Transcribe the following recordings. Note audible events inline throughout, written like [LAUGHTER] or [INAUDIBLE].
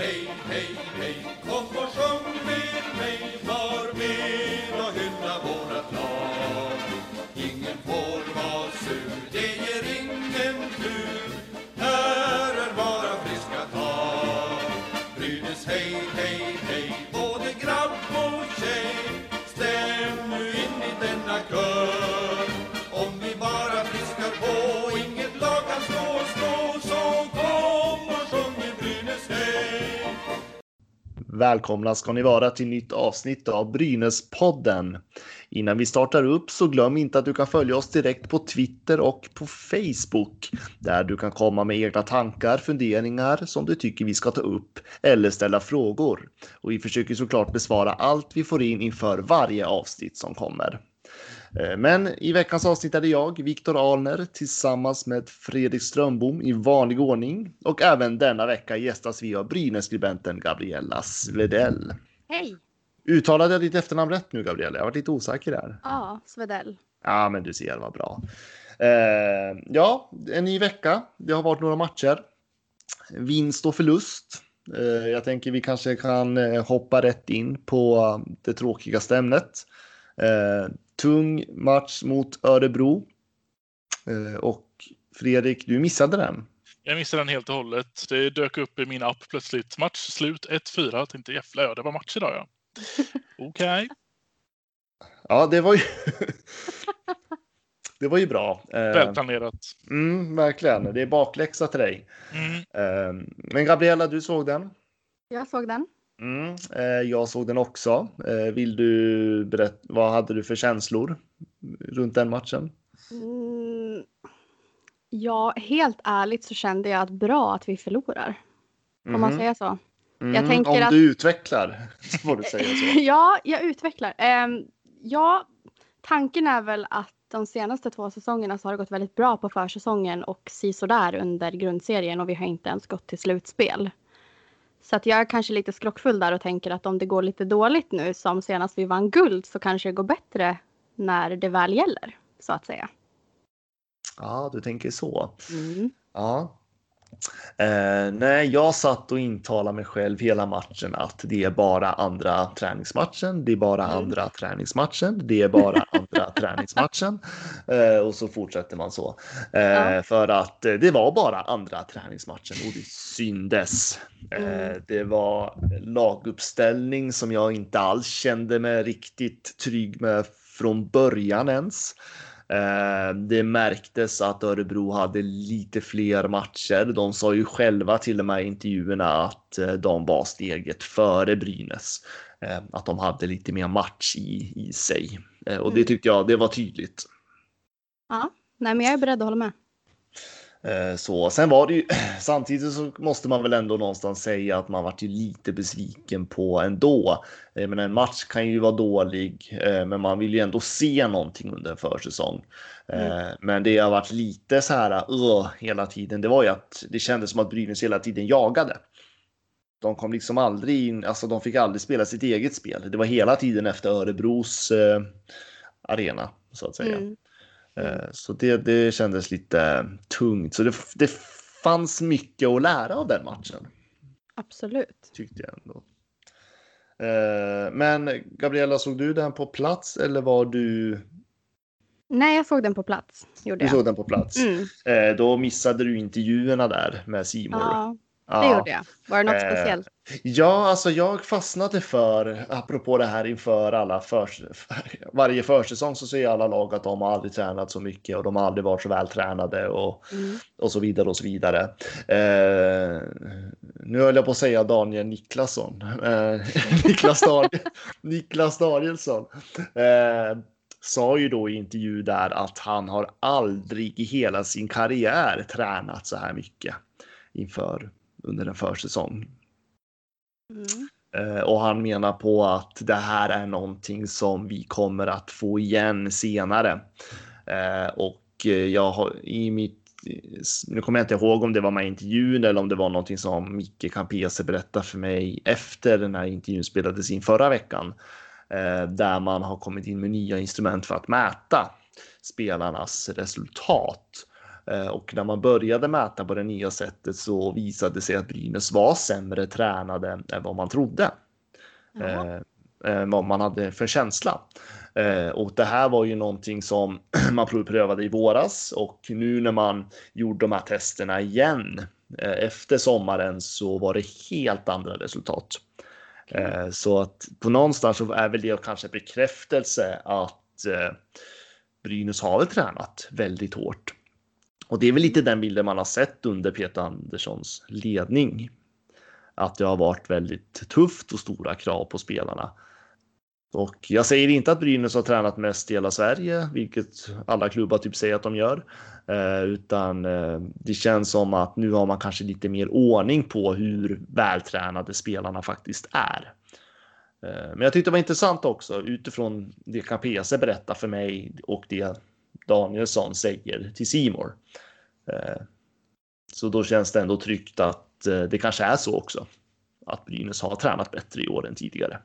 hej, hej, hej Välkomna ska ni vara till nytt avsnitt av Brynäspodden. Innan vi startar upp så glöm inte att du kan följa oss direkt på Twitter och på Facebook där du kan komma med egna tankar, funderingar som du tycker vi ska ta upp eller ställa frågor. Och vi försöker såklart besvara allt vi får in inför varje avsnitt som kommer. Eh, Men i veckans avsnitt är det jag, Viktor Alner, tillsammans med Fredrik Strömbom i vanlig ordning. Och även denna vecka gästas vi av Brynäs-skribenten Gabriella Svedell. Hej! Uttalade jag ditt efternamn rätt nu, Gabriella? Jag var lite osäker där. Ja, Svedell. Ja, men du ser, vad bra. Eh, ja, en ny vecka. Det har varit några matcher. Vinst och förlust. Eh, jag tänker vi kanske kan eh, hoppa rätt in på det tråkigaste ämnet. Eh, tung match mot Örebro. Eh, och Fredrik, du missade den. Jag missade den helt och hållet. Det dök upp i min app plötsligt. Match slut 1-4. Jag tänkte jävlar ja, det var match idag ja. [LAUGHS] Okej. Ja, det var ju. [LAUGHS] det var ju bra. Eh, Välplanerat. mm, verkligen. Det är bakläxa till dig. Mm. Eh, men Gabriella, du såg den. Jag såg den. Mm, eh, jag såg den också. Eh, vill du berätta, vad hade du för känslor runt den matchen? Mm. Ja, helt ärligt så kände jag att bra att vi förlorar. Om man Mhm. säger så. Mm, om att- du utvecklar [LAUGHS] så får du säga så. [LAUGHS] ja, jag utvecklar. Ehm, ja, tanken är väl att de senaste två säsongerna så har det gått väldigt bra på försäsongen och där under grundserien och vi har inte ens gått till slutspel. Så att jag är kanske lite skrockfull där och tänker att om det går lite dåligt nu som senast vi vann guld så kanske det går bättre när det väl gäller så att säga. Ja, du tänker så. Mm. Ja. Eh, nej, jag satt och intalade mig själv hela matchen att det är bara andra träningsmatchen. Det är bara Mm. andra träningsmatchen. Det är bara [LAUGHS] andra träningsmatchen. Eh, och så fortsätter man så. Eh, Ja. För att eh, det var bara andra träningsmatchen och det syndes. Eh, Mm. det var laguppställning som jag inte alls kände mig riktigt trygg med från början ens. Eh, Det märktes att Örebro hade lite fler matcher. De sa ju själva till och med i intervjuerna att eh, de var steget före Brynäs. Eh, Att de hade lite mer match i, i sig. Och det Mm. tyckte jag, det var tydligt. Ja, nej men jag är beredd att hålla med. Eh, Så sen var det ju [CLEARS THROAT] samtidigt så måste man väl ändå någonstans säga att man vart ju lite besviken på ändå. Eh, Men en match kan ju vara dålig, eh, men man vill ju ändå se någonting under en försäsong. Eh, Men det har varit lite så här uh, hela tiden. Det var ju att det kändes som att Brynäs hela tiden jagade. De kom liksom aldrig in, alltså de fick aldrig spela sitt eget spel. Det var hela tiden efter Örebros arena så att säga. Mm. Eh, Så det, det kändes lite tungt. Så det, det fanns mycket att lära av den matchen, Absolut. tyckte jag ändå. Eh, Men Gabriella, såg du den på plats eller var du... Nej, jag såg den på plats. Gjorde Du jag. såg den på plats. Mm. Eh, Då missade du intervjuerna där med Simon. Ja, det gjorde jag. Var det något Eh, speciellt? Ja, alltså jag fastnade för, apropå det här inför alla för, [LAUGHS] varje försäsong så säger alla lag att de har aldrig tränat så mycket och de har aldrig varit så vältränade och, Mm. och så vidare och så vidare. Eh, nu höll jag på att säga Daniel Niklasson. Eh, [LAUGHS] Niklas, Daniel, Niklas Danielsson. Eh, sa ju då i intervju där att han har aldrig i hela sin karriär tränat så här mycket inför under en försäsong. Mm. Eh, Och han menar på att det här är någonting som vi kommer att få igen senare. Eh, Och eh, jag har i mitt nu kommer jag inte ihåg om det var med intervjun eller om det var någonting som Micke Campese berättade för mig efter den här intervjun spelades in förra veckan. Där man har kommit in med nya instrument för att mäta spelarnas resultat. Eh, och när man började mäta på det nya sättet så visade det sig att Brynäs var sämre tränade än vad man trodde. Jaha. Eh, vad man hade för känsla. Eh, och det här var ju någonting som [CLEARS THROAT] man prövade i våras och nu när man gjorde de här testerna igen eh, efter sommaren så var det helt andra resultat. Eh, så att på någonstans så är väl det kanske bekräftelse att eh, Brynäs har väl tränat väldigt hårt. Och det är väl lite den bilden man har sett under Peter Anderssons ledning. Att det har varit väldigt tufft och stora krav på spelarna. Och jag säger inte att Brynäs har tränat mest i hela Sverige, vilket alla klubbar typ säger att de gör, eh, utan eh, det känns som att nu har man kanske lite mer ordning på hur vältränade spelarna faktiskt är. Eh, men jag tyckte det var intressant också utifrån det kan PC berätta för mig och det Danielsson säger till Simor. Eh, så då känns det ändå tryggt att eh, det kanske är så också. Att Brynäs har tränat bättre i år än tidigare.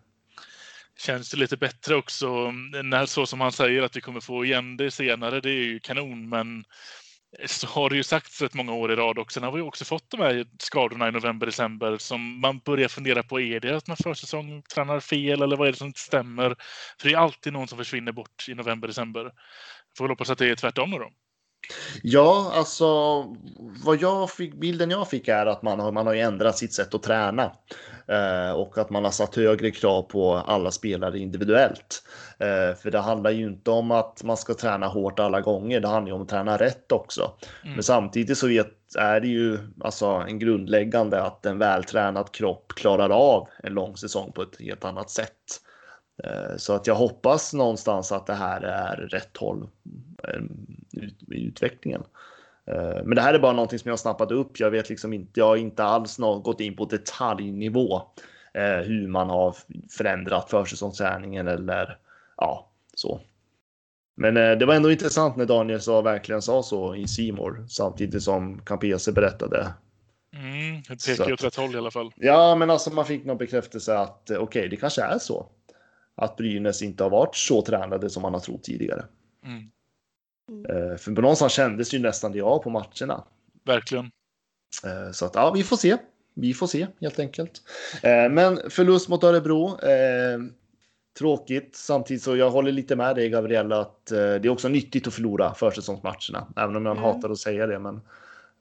Känns det lite bättre också mm, när så som han säger att vi kommer få igen det senare. Det är ju kanon, men så har det ju sagts rätt många år i rad också. Sen har vi också fått de här skadorna i november, december som man börjar fundera på. Är det att man försäsong tränar fel eller vad är det som inte stämmer? För det är alltid någon som försvinner bort i november, december. Får hoppas att det är tvärtom då. Ja, alltså vad jag fick, bilden jag fick är att man har, man har ju ändrat sitt sätt att träna eh, och att man har satt högre krav på alla spelare individuellt. Eh, för det handlar ju inte om att man ska träna hårt alla gånger. Det handlar ju om att träna rätt också. Mm. Men samtidigt så vet, är det ju alltså en grundläggande att en vältränad kropp klarar av en lång säsong på ett helt annat sätt. Eh, Så att jag hoppas någonstans att det här är rätt håll eh, ut- i utvecklingen. Eh, Men det här är bara någonting som jag snappat upp. Jag vet liksom inte, jag har inte alls gått in på detaljnivå eh, hur man har förändrat försäsongsträningen eller ja, så. Men det var ändå intressant när Daniel sa, verkligen sa så i Simor samtidigt som Campese berättade. Mm, det pekar åt rätt håll i alla fall. Ja, men alltså man fick någon bekräftelse att okej, det kanske är så. Att Brynäs inte har varit så tränade som man har trott tidigare. Mm, Eh, För på någonstans kändes ju nästan det av på matcherna. verkligen. Eh, Så att ja, vi får se. Vi får se helt enkelt. Eh, Men förlust mot Örebro. Tråkigt. Samtidigt så jag håller lite med dig Gabriella att det är också nyttigt att förlora försäsongsmatcherna. Även om jag Mm. hatar att säga det. Men,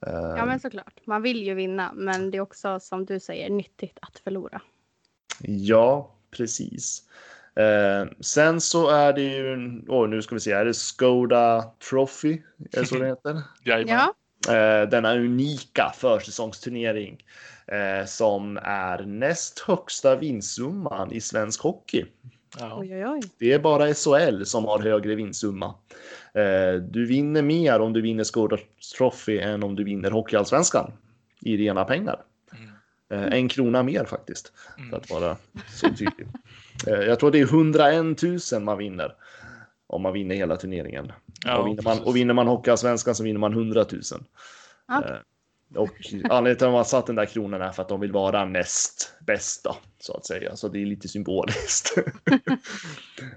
Ja men såklart, man vill ju vinna men det är också som du säger nyttigt att förlora. Ja, precis. Eh, sen så är det ju, oh, nu ska vi se, är det Skoda Trophy? Är det så det heter? [LAUGHS] Ja, Eh, denna unika försäsongsturnering eh, som är näst högsta vinstsumman i svensk hockey. Ja. oj oj oj. Det är bara SHL som har högre vinstsumma. Eh, du vinner mer om du vinner Skoda Trophy än om du vinner Hockeyallsvenskan i rena pengar. Mm. Eh, en krona mer faktiskt, för Mm. att vara så tydlig. [LAUGHS] Eh, jag tror det är 101 000 man vinner om man vinner hela turneringen. Ja, och, vinner man, och vinner man Hockeyallsvenskan så vinner man 100 000. Okej. Eh, och anledningen till att man har satt den där kronan är för att de vill vara näst bästa så att säga. Så det är lite symboliskt. [LAUGHS]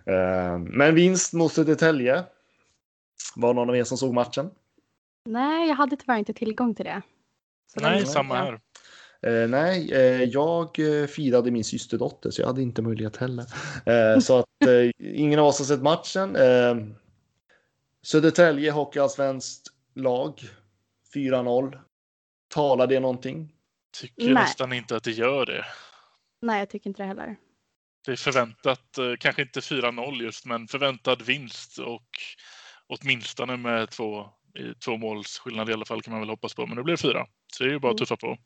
Eh, Men vinst mot Södertälje. Var någon av er som såg matchen? Nej, jag hade tyvärr inte tillgång till det. Så Nej, samma här. Eh, nej, eh, jag eh, firade min systerdotter så jag hade inte möjlighet heller. Eh, så att eh, ingen av oss har sett matchen. Eh, Södertälje Hockeyallsvenskt lag 4-0. Talar det någonting? Tycker Nej. nästan inte att det gör det. Nej, jag tycker inte det heller. Det är förväntat, eh, kanske inte 4-0 just, men förväntad vinst och åtminstone med två, två måls skillnad i alla fall kan man väl hoppas på. Men det blev fyra, så det är ju bara att Mm. tuffa på.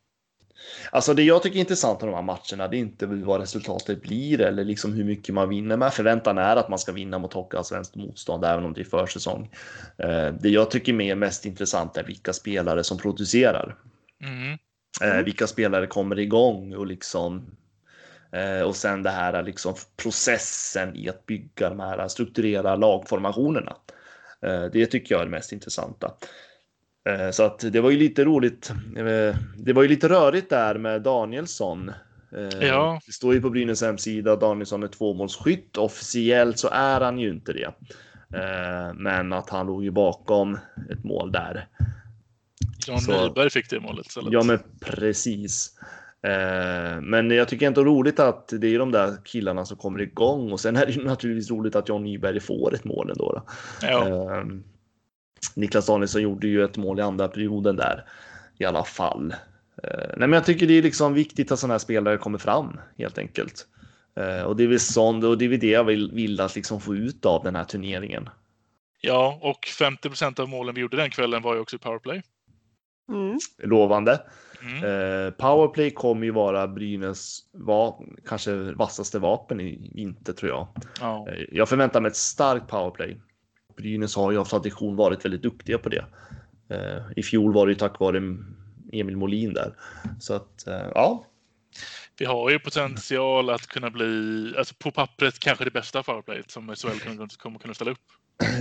Alltså det jag tycker är intressant med de här matcherna, det är inte vad resultatet blir eller liksom hur mycket man vinner med. Förväntan är att man ska vinna mot Hockeyallsvenskt motstånd, även om det är försäsong. Eh, Det jag tycker är mest intressant är vilka spelare som producerar. Mm. Eh, vilka spelare kommer igång och liksom eh, och sen det här liksom processen i att bygga de här strukturera lagformationerna. Det tycker jag är det mest intressanta. Eh, så att det var ju lite roligt. Eh, det var ju lite rörigt där med Danielsson. Eh, Ja. Det står ju på Brynäs hemsida att Danielsson är tvåmålsskytt. Officiellt så är han ju inte det. Men att han låg ju bakom ett mål där. Jan Så- Nyberg fick det målet istället. Ja, men precis. Men jag tycker ändå roligt att det är de där killarna som kommer igång och sen är det ju naturligtvis roligt att John Nyberg får ett mål ändå. Då. ja. Niklas Danielsson gjorde ju ett mål i andra perioden där i alla fall. Eh, nej, men jag tycker det är liksom viktigt att sådana här spelare kommer fram helt enkelt. Eh, och det är väl sånt och det är väl det jag vill, vill att liksom få ut av den här turneringen. ja, och 50 procent av målen vi gjorde den kvällen var ju också i powerplay. Mm. Lovande. Mm. Eh, powerplay kommer ju vara Brynäs va kanske vassaste vapen i vinter tror jag. Ja. Eh, Jag förväntar mig ett starkt powerplay. Brynäs har ju av tradition varit väldigt duktiga på det. Eh, I fjol var det ju tack vare Emil Molin där. Så att eh, ja, Vi har ju potential att kunna bli, alltså på pappret, kanske det bästa powerplayet som SHL kommer, kunna ställa upp.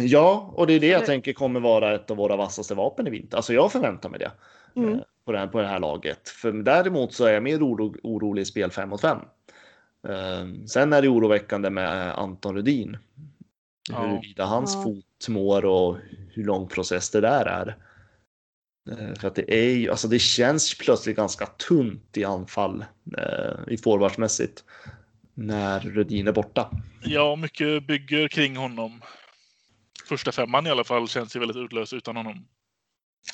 ja, och det är det jag tänker kommer vara ett av våra vassaste vapen i vinter. Alltså jag förväntar mig det Mm. eh, på, det här, på det här laget. För däremot så är jag mer oro, orolig i spel 5 mot 5. Eh, sen är det oroväckande med Anton Rudin. Ja. Huruvida hans Ja. fot mår och hur lång process det där är. Eh, För att det är ju, alltså det känns plötsligt ganska tunt i anfall eh, i forwardsmässigt när Rudin är borta. Ja, mycket bygger kring honom. Första femman i alla fall känns ju väldigt uddlös utan honom.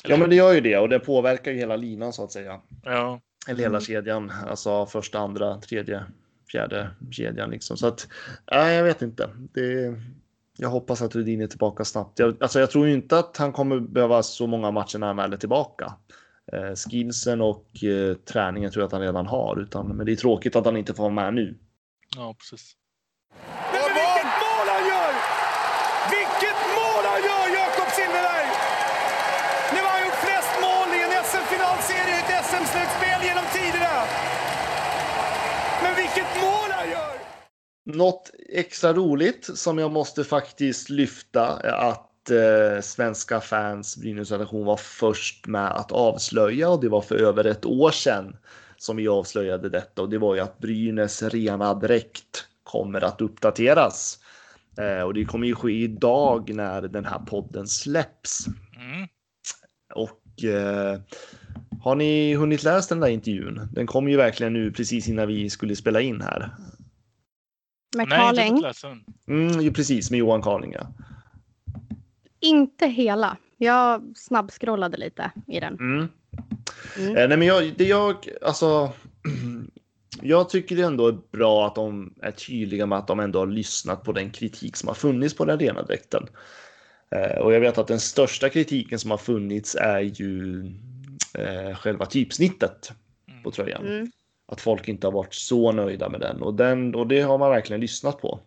Ja, men det gör ju det och det påverkar ju hela linan så att säga. Ja, Eller hela kedjan, alltså första, andra, tredje, fjärde kedjan liksom. Så att, nej, jag vet inte. Det, jag hoppas att Rudin är tillbaka snabbt. Jag, alltså, jag tror ju inte att han kommer behöva så många matcher när han väl är tillbaka. Eh, skillsen och eh, träningen tror jag att han redan har, utan, men det är tråkigt att han inte får vara med nu. ja precis. Men vilket mål han gör! Vilket mål han gör, Jakob Silfverberg! Nu har han gjort flest mål i en SM-finalserie i ett SM-slutspel genom tiderna. Men vilket mål han gör! Något extra roligt som jag måste faktiskt lyfta är att eh, svenska fans Brynäs-redaktion var först med att avslöja och det var för över ett år sedan som vi avslöjade detta och det var ju att Brynäs rena dräkt kommer att uppdateras. Eh, och det kommer ju ske idag när den här podden släpps. Mm. Och eh, har ni hunnit läsa den där intervjun? Den kom ju verkligen nu precis innan vi skulle spela in här. Med Nej, Carling. Mm, ju precis med Johan Carling. Ja. Inte hela. Jag snabbskrollade lite i den. Mm. Mm. Eh, nej, men jag, det jag, alltså, [CLEARS THROAT] jag tycker det ändå är bra att de är tydliga med att de ändå har lyssnat på den kritik som har funnits på den rena dräkten. Eh, och jag vet att den största kritiken som har funnits är ju eh, själva typsnittet på tröjan. Mm. Att folk inte har varit så nöjda med den och, den, och det har man verkligen lyssnat på.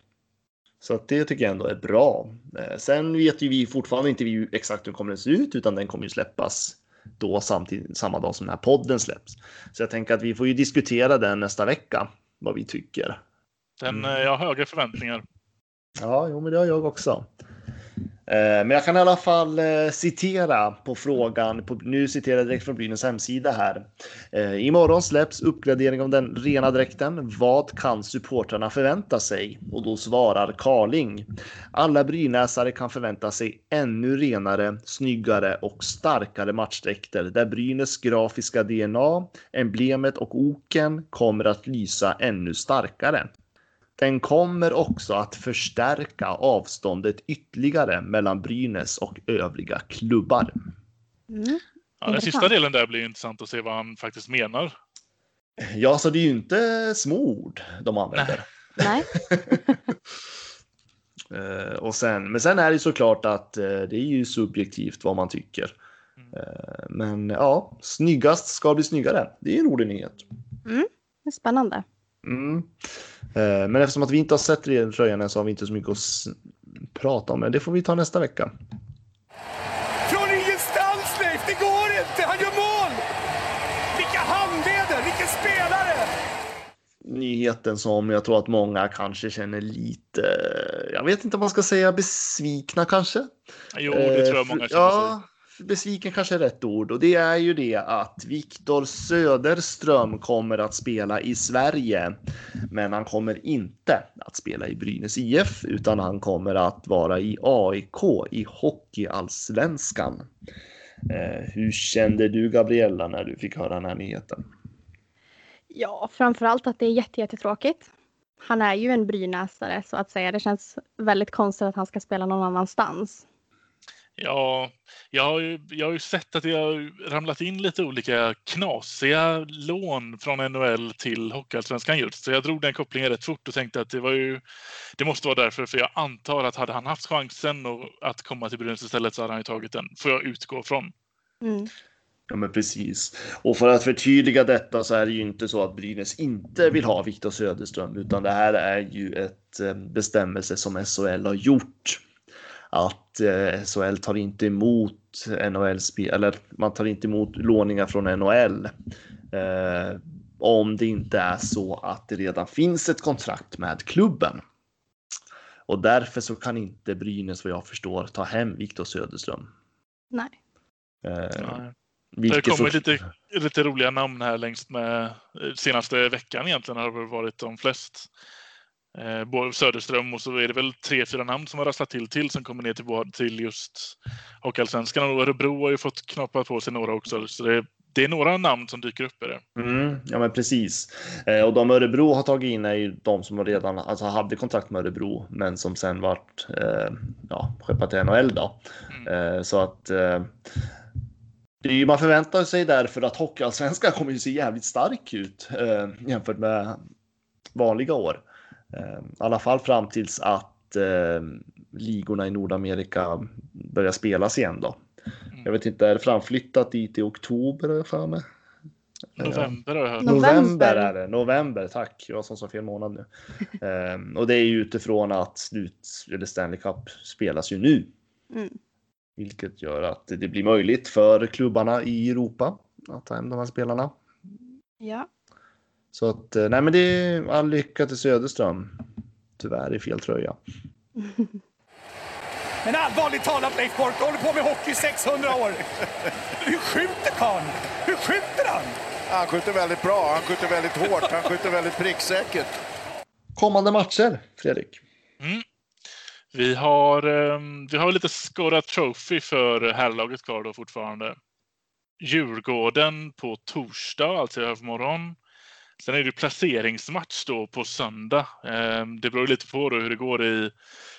Så att det tycker jag ändå är bra. Eh, sen vet ju vi fortfarande inte vi exakt hur kommer den se ut utan den kommer ju släppas då samtidigt, samma dag som den här podden släpps. Så jag tänker att vi får ju diskutera den nästa vecka, vad vi tycker. Den, Mm. eh, Jag har höga förväntningar. Ja, jo, men det har jag också. Eh, men jag kan i alla fall eh, citera på frågan. På, nu citerar jag direkt från Brynäs hemsida här. Eh, imorgon släpps uppgradering av den rena dräkten. Vad kan supportrarna förvänta sig? Och då svarar Karling. Alla brynäsare kan förvänta sig ännu renare, snyggare och starkare matchdräkter där Brynäs grafiska DNA, emblemet och oken kommer att lysa ännu starkare. Den kommer också att förstärka avståndet ytterligare mellan Brynäs och övriga klubbar. Mm. Ja, den sista delen där blir intressant att se vad han faktiskt menar. Ja, så det är ju inte små ord de använder. Nej. [LAUGHS] Eh, och sen, men sen är det såklart att eh, det är ju subjektivt vad man tycker. Eh, men ja, snyggast ska bli snyggare. Det är en rolig nyhet. Det är spännande. Mm. Eh, men eftersom att vi inte har sett det tröjan än så har vi inte så mycket att prata om. Men det får vi ta nästa vecka. Från ingenstans, Leif! Det går inte! Han gör mål! Vilka handleder! Vilken spelare! nyheten som jag tror att många kanske känner lite, jag vet inte om man ska säga besvikna kanske. Jo, det tror jag Eh, många känner Ja, besviken kanske är rätt ord och det är ju det att Viktor Söderström kommer att spela i Sverige. Men han kommer inte att spela i Brynäs IF utan han kommer att vara i AIK i Hockeyallsvenskan. Eh, hur kände du Gabriella när du fick höra den här nyheten? Ja, framförallt att det är jättetråkigt. Han är ju en brynäsare så att säga. Det känns väldigt konstigt att han ska spela någon annanstans. Ja, jag har, ju, jag har ju sett att det har ramlat in lite olika knasiga lån från NHL till Hockeyallsvenskan just. Så jag drog den kopplingen rätt fort och tänkte att det var ju, det måste vara därför. För jag antar att hade han haft chansen och att komma till Brynäs istället så hade han ju tagit den, får jag utgå från. Mm. Ja, men precis. Och för att förtydliga detta så är det ju inte så att Brynäs inte vill ha Viktor Söderström, utan det här är ju ett eh, bestämmelse som SHL har gjort. Att eh, SHL tar inte emot NHL-spel, eller man tar inte emot låningar från NHL. Eh, om det inte är så att det redan finns ett kontrakt med klubben. Och därför så kan inte Brynäs vad jag förstår ta hem Viktor Söderström. Nej. Eh, Det har vilket kommit så- lite, lite roliga namn här längst med eh, senaste veckan egentligen har det varit de flest. Eh, Söderström och så är det väl tre, fyra namn som har rasslat till till som kommer ner till, till just Hockeyallsvenskan. Och Örebro har ju fått knappa på sig några också. Så det, det är några namn som dyker upp i det. Mm, ja, men precis. Eh, och de Örebro har tagit in är ju de som redan alltså, hade kontakt med Örebro, men som sen vart eh, ja, skeppat till NHL då. Eh, så att eh, ju, man förväntar sig därför att Hockeyallsvenskan kommer ju se jävligt stark ut eh, jämfört med vanliga år. Eh, I alla fall fram tills att eh, ligorna i Nordamerika börjar spelas igen då. Jag vet inte, är det framflyttat dit i oktober har jag för mig? November har jag hört. November. Är det. November, tack. Jag som sa fel månad nu. [LAUGHS] Ehm, och det är ju utifrån att slut, eller Stanley Cup spelas ju nu. Mm. Vilket gör att det blir möjligt för klubbarna i Europa att ta hem de här spelarna. Ja. Så att, eh, nej men det är all lycka till Söderström. Tyvärr i fel tröja. [LAUGHS] Men allvarligt talat Leif Boork, du håller på med hockey i 600 år. [LAUGHS] Hur skjuter karln? Hur skjuter han? Han skjuter väldigt bra, han skjuter väldigt hårt, han skjuter väldigt pricksäkert. Kommande matcher, Fredrik. Vi har, ehm, vi har lite Skåra Trophy för herrlaget kvar då fortfarande. Djurgården på torsdag, alltså i övermorgon. Sen är det placeringsmatch då på söndag. Ehm, Det beror lite på hur det går i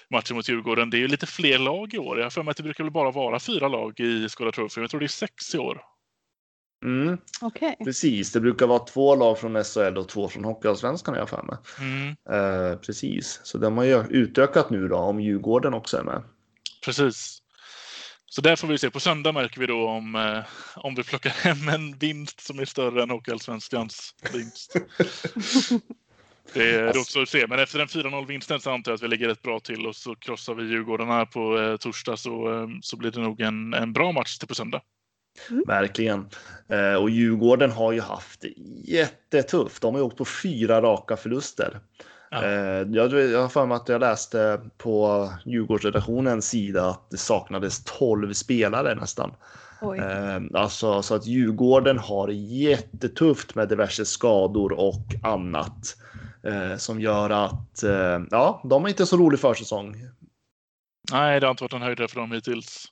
matchen mot Djurgården. Det är ju lite fler lag i år. Jag har för mig att det brukar väl bara vara fyra lag i Skåra Trophy. Jag tror det är sex i år. Mm, Okej. precis, det brukar vara två lag från SHL och två från Hockeyallsvenskan har jag för mig. Mm, Eh, precis, så de har ju utökat nu då om Djurgården också är med. precis. Så där får vi se. På söndag märker vi då om, eh, om vi plockar hem en vinst som är större än Hockeyallsvenskans vinst. [LAUGHS] Det är också att se. Men efter den 4-0-vinsten så antar jag att vi ligger rätt bra till och så krossar vi Djurgården här på eh, torsdag så, eh, så blir det nog en, en bra match till på söndag. Verkligen. Eh, och Djurgården har ju haft jättetufft. De har ju åkt på fyra raka förluster. Ja. Eh, jag, jag har för mig att jag läste på Djurgårdsredaktionens sida att det saknades 12 spelare nästan. Oj. Eh, alltså så att Djurgården har jättetufft med diverse skador och annat. Eh, som gör att ja, de har inte så rolig försäsong. Nej, det har inte varit en höjdare för dem hittills.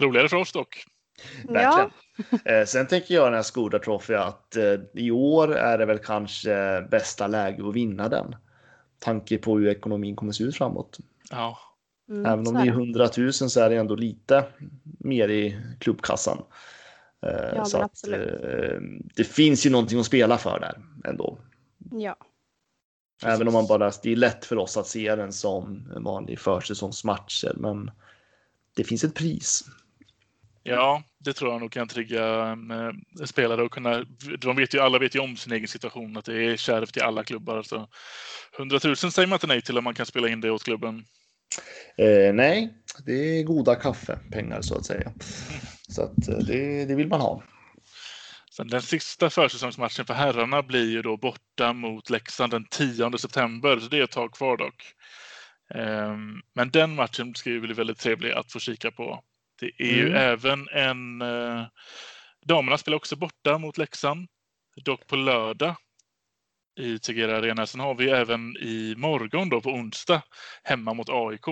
Roligare för oss dock. Verkligen. Eh, sen tänker jag den här Skoda Trophy att i år är det väl kanske bästa läge att vinna den. Tanke på hur ekonomin kommer se ut framåt. Ja, Mm, Även om det är 100 000 så är det ändå lite mer i klubbkassan. Eh, men så att, eh, det finns ju någonting att spela för där ändå. Ja. Även om man bara, det är lätt för oss att se den som en vanlig försäsongsmatcher, men det finns ett pris. Ja, det tror jag nog kan trigga eh, spelare och kunna. De vet ju, alla vet ju om sin egen situation, att det är kärvt i alla klubbar. Så 100 000 säger man inte nej till om man kan spela in det åt klubben. Eh, nej, det är goda kaffepengar så att säga. Så att eh, det, det vill man ha. Sen den sista försäsongsmatchen för herrarna blir ju då borta mot Leksand den 10 september, så det är ett tag kvar dock. Ehm, Men den matchen ska ju bli väldigt trevlig att få kika på. Det är ju Mm. även en... eh, Damerna spelar också borta mot Leksand, dock på lördag i Tegera Arena. Sen har vi även i morgon då på onsdag hemma mot AIK.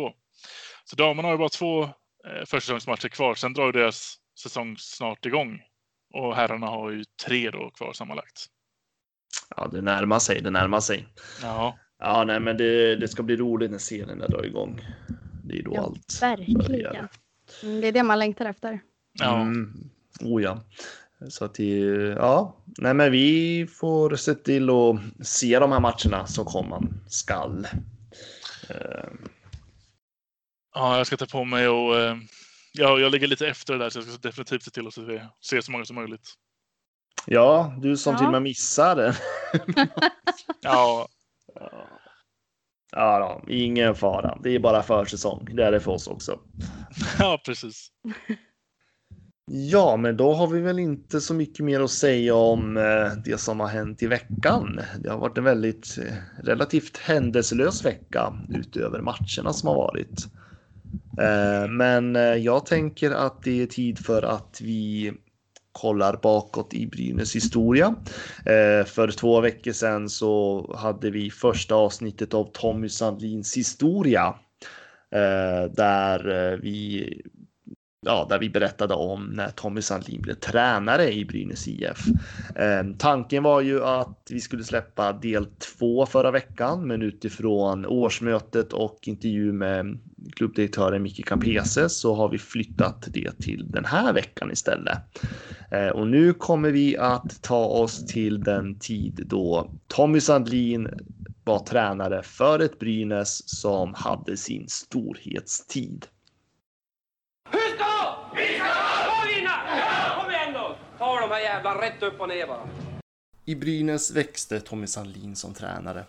Så damerna har ju bara två eh, försäsongsmatcher kvar. Sen drar ju deras säsong snart igång. Och herrarna har ju tre då kvar sammanlagt. Ja, det närmar sig, det närmar sig. Ja. Ja, nej, men det, det ska bli roligt när serien drar igång. Det är då Ja, allt Verkligen. börjar. Mm, det är det man längtar efter. Ja. Mm. Oh ja. Så att ja, nej men vi får se till att se de här matcherna som komman skall. Eh, ja, jag ska ta på mig och eh, ja, jag ligger lite efter det där så jag ska definitivt se till att se, se så många som möjligt. Ja, du som Ja. till och med missade. Ja, [LAUGHS] Ja, då, ingen fara. Det är bara försäsong. Det är det för oss också. [LAUGHS] ja precis. [LAUGHS] Ja, men då har vi väl inte så mycket mer att säga om eh, det som har hänt i veckan. Det har varit en väldigt eh, relativt händelselös vecka utöver matcherna som har varit. Eh, Men jag tänker att det är tid för att vi kollar bakåt i Brynäs historia. Eh, För två veckor sedan så hade vi första avsnittet av Tommy Sandlins historia. eh, Där eh, vi ja, där vi berättade om när Tommy Sandlin blev tränare i Brynäs IF. Eh, tanken var ju att vi skulle släppa del två förra veckan, men utifrån årsmötet och intervju med klubbdirektören Micke Campese så har vi flyttat det till den här veckan istället. Eh, och nu kommer vi att ta oss till den tid då Tommy Sandlin var tränare för ett Brynäs som hade sin storhetstid. Hur ska? Vi ska vinna! Ja! Kom igen då! Jävlar rätt upp och ner bara. I Brynäs växte Tommy Sandlin som tränare.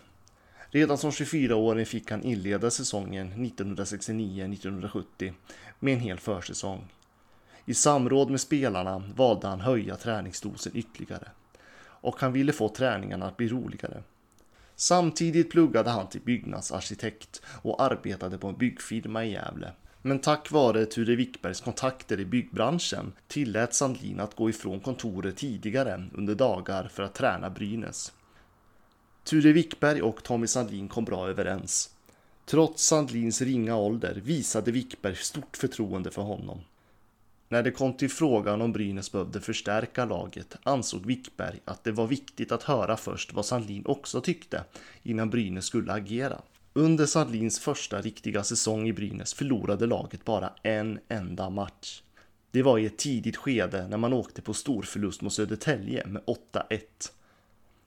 Redan som 24-åring fick han inleda säsongen 1969-1970 med en hel försäsong. I samråd med spelarna valde han höja träningsdosen ytterligare och han ville få träningarna att bli roligare. Samtidigt pluggade han till byggnadsarkitekt och arbetade på en byggfirma i Gävle. Men tack vare Ture Wickbergs kontakter i byggbranschen tillät Sandlin att gå ifrån kontoret tidigare under dagar för att träna Brynäs. Ture Wickberg och Tommy Sandlin kom bra överens. Trots Sandlins ringa ålder visade Wickberg stort förtroende för honom. När det kom till frågan om Brynäs behövde förstärka laget ansåg Wickberg att det var viktigt att höra först vad Sandlin också tyckte innan Brynäs skulle agera. Under Sandlins första riktiga säsong i Brynäs förlorade laget bara en enda match. Det var i ett tidigt skede när man åkte på storförlust mot Södertälje med 8-1.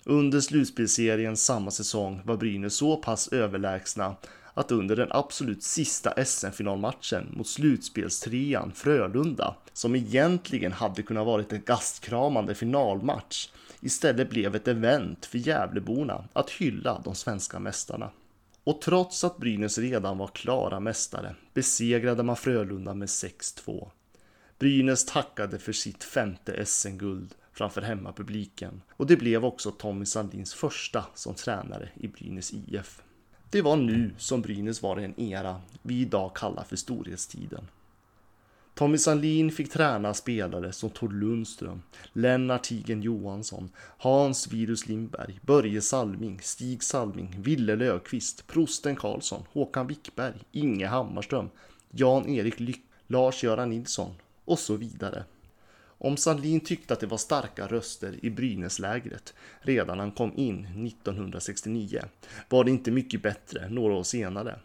Under slutspelserien samma säsong var Brynäs så pass överlägsna att under den absolut sista SM-finalmatchen mot slutspelstrean Frölunda, som egentligen hade kunnat varit en gastkramande finalmatch, istället blev ett event för Gävleborna att hylla de svenska mästarna. Och trots att Brynäs redan var klara mästare besegrade man Frölunda med 6-2. Brynäs tackade för sitt femte SM-guld framför hemmapubliken och det blev också Tommy Sandins första som tränare i Brynäs IF. Det var nu som Brynäs var i en era vi idag kallar för storhetstiden. Tommy Sandlin fick träna spelare som Tord Lundström, Lennart Tigen Johansson, Hans Virus Lindberg, Börje Salming, Stig Salming, Ville Löfqvist, Prosten Karlsson, Håkan Wickberg, Inge Hammarström, Jan-Erik Lyck, Lars-Göran Nilsson och så vidare. Om Sandlin tyckte att det var starka röster i Brynäslägret redan när han kom in 1969 var det inte mycket bättre några år senare.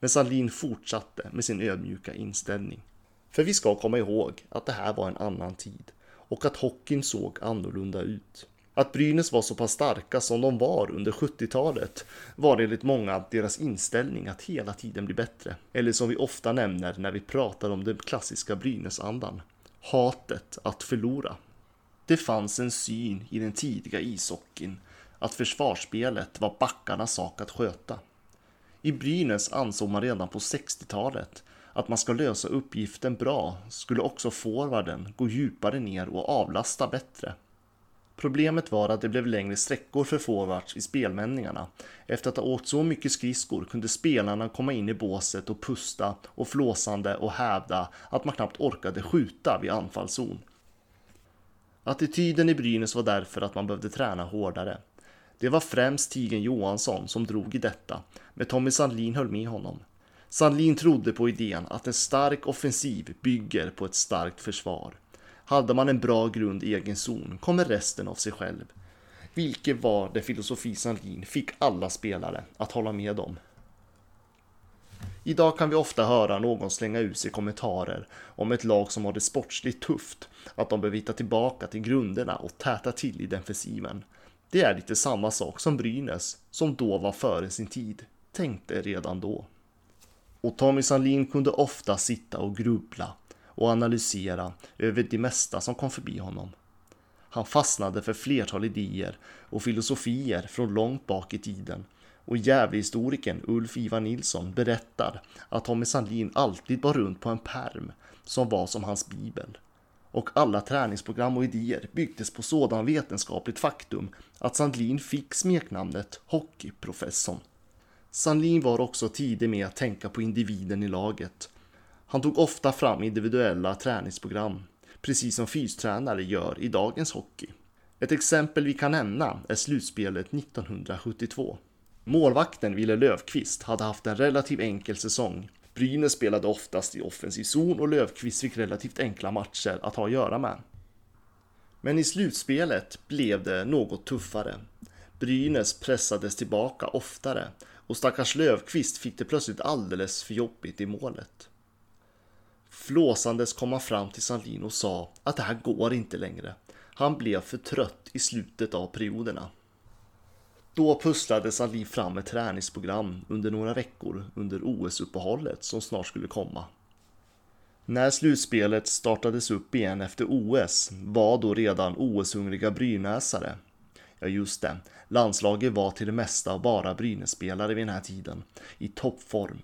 Men Sandlin fortsatte med sin ödmjuka inställning. För vi ska komma ihåg att det här var en annan tid och att hockeyn såg annorlunda ut. Att Brynäs var så pass starka som de var under 70-talet var enligt många deras inställning att hela tiden bli bättre. Eller som vi ofta nämner när vi pratar om den klassiska Brynäsandan. Hatet att förlora. Det fanns en syn i den tidiga ishockeyn att försvarsspelet var backarnas sak att sköta. I Brynäs ansåg man redan på 60-talet att man ska lösa uppgiften bra skulle också forwarden gå djupare ner och avlasta bättre. Problemet var att det blev längre sträckor för forwards i spelvändningarna. Efter att ha åkt så mycket skridskor kunde spelarna komma in i båset och pusta och flåsande och hävda att man knappt orkade skjuta vid anfallszon. Attityden i Brynäs var därför att man behövde träna hårdare. Det var främst Tigen Johansson som drog i detta, men Tommy Sandlin höll med honom. Sandlin trodde på idén att en stark offensiv bygger på ett starkt försvar. Hade man en bra grund i egen zon kommer resten av sig själv. Vilket var det filosofi Sandlin fick alla spelare att hålla med om. Idag kan vi ofta höra någon slänga ut sig kommentarer om ett lag som har det sportsligt tufft, att de behöver hitta tillbaka till grunderna och täta till i defensiven. Det är lite samma sak som Brynäs, som då var före sin tid, tänkte redan då. Och Tommy Sandlin kunde ofta sitta och grubbla och analysera över det mesta som kom förbi honom. Han fastnade för flertal idéer och filosofier från långt bak i tiden och Gävlehistorikern Ulf Ivar Nilsson berättar att Tommy Sandlin alltid bar runt på en perm som var som hans bibel. Och alla träningsprogram och idéer byggdes på sådan vetenskapligt faktum att Sandlin fick smeknamnet Hockeyprofessorn. Sandlin var också tidig med att tänka på individen i laget. Han tog ofta fram individuella träningsprogram, precis som fystränare gör i dagens hockey. Ett exempel vi kan nämna är slutspelet 1972. Målvakten Wille Löfqvist hade haft en relativt enkel säsong. Brynäs spelade oftast i offensiv zon och Löfqvist fick relativt enkla matcher att ha att göra med. Men i slutspelet blev det något tuffare. Brynäs pressades tillbaka oftare och stackars Lövkvist fick det plötsligt alldeles för jobbigt i målet. Flåsandes kom han fram till Sandlin och sa att det här går inte längre. Han blev för trött i slutet av perioderna. Då pusslade Sandlin fram ett träningsprogram under några veckor under OS-uppehållet som snart skulle komma. När slutspelet startades upp igen efter OS var då redan OS-hungriga brynäsare. Ja just det, landslaget var till det mesta bara Brynässpelare vid den här tiden, i toppform.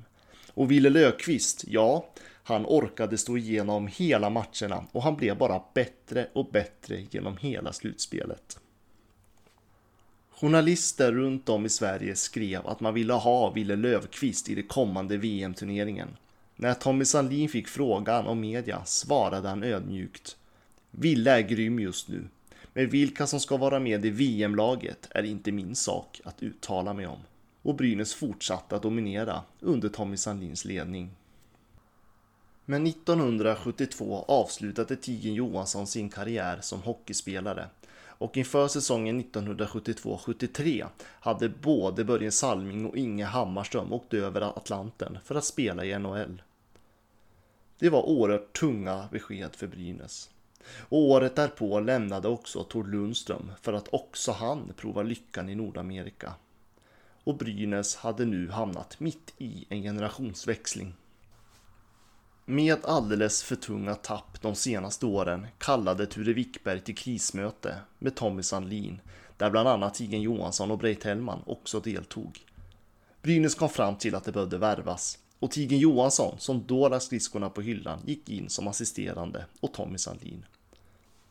Och Wille Löfqvist, ja, han orkade stå igenom hela matcherna och han blev bara bättre och bättre genom hela slutspelet. Journalister runt om i Sverige skrev att man ville ha Wille Löfqvist i den kommande VM-turneringen. När Tommy Sandlin fick frågan om media svarade han ödmjukt. ”Wille är grym just nu, men vilka som ska vara med i VM-laget är inte min sak att uttala mig om. Och Brynäs fortsatte att dominera under Tommy Sandlins ledning. Men 1972 avslutade Tigen Johansson sin karriär som hockeyspelare och inför säsongen 1972-73 hade både Börje Salming och Inge Hammarström åkt över Atlanten för att spela i NHL. Det var oerhört tunga besked för Brynäs. Och året därpå lämnade också Tord Lundström för att också han prova lyckan i Nordamerika. Och Brynäs hade nu hamnat mitt i en generationsväxling. Med alldeles för tunga tapp de senaste åren kallade Ture Wickberg till krismöte med Tommy Sandlin, där bland annat Tigen Johansson och Breit Hellman också deltog. Brynäs kom fram till att det behövde värvas och Tigen Johansson, som då lade skridskorna på hyllan, gick in som assisterande och Tommy Sandlin.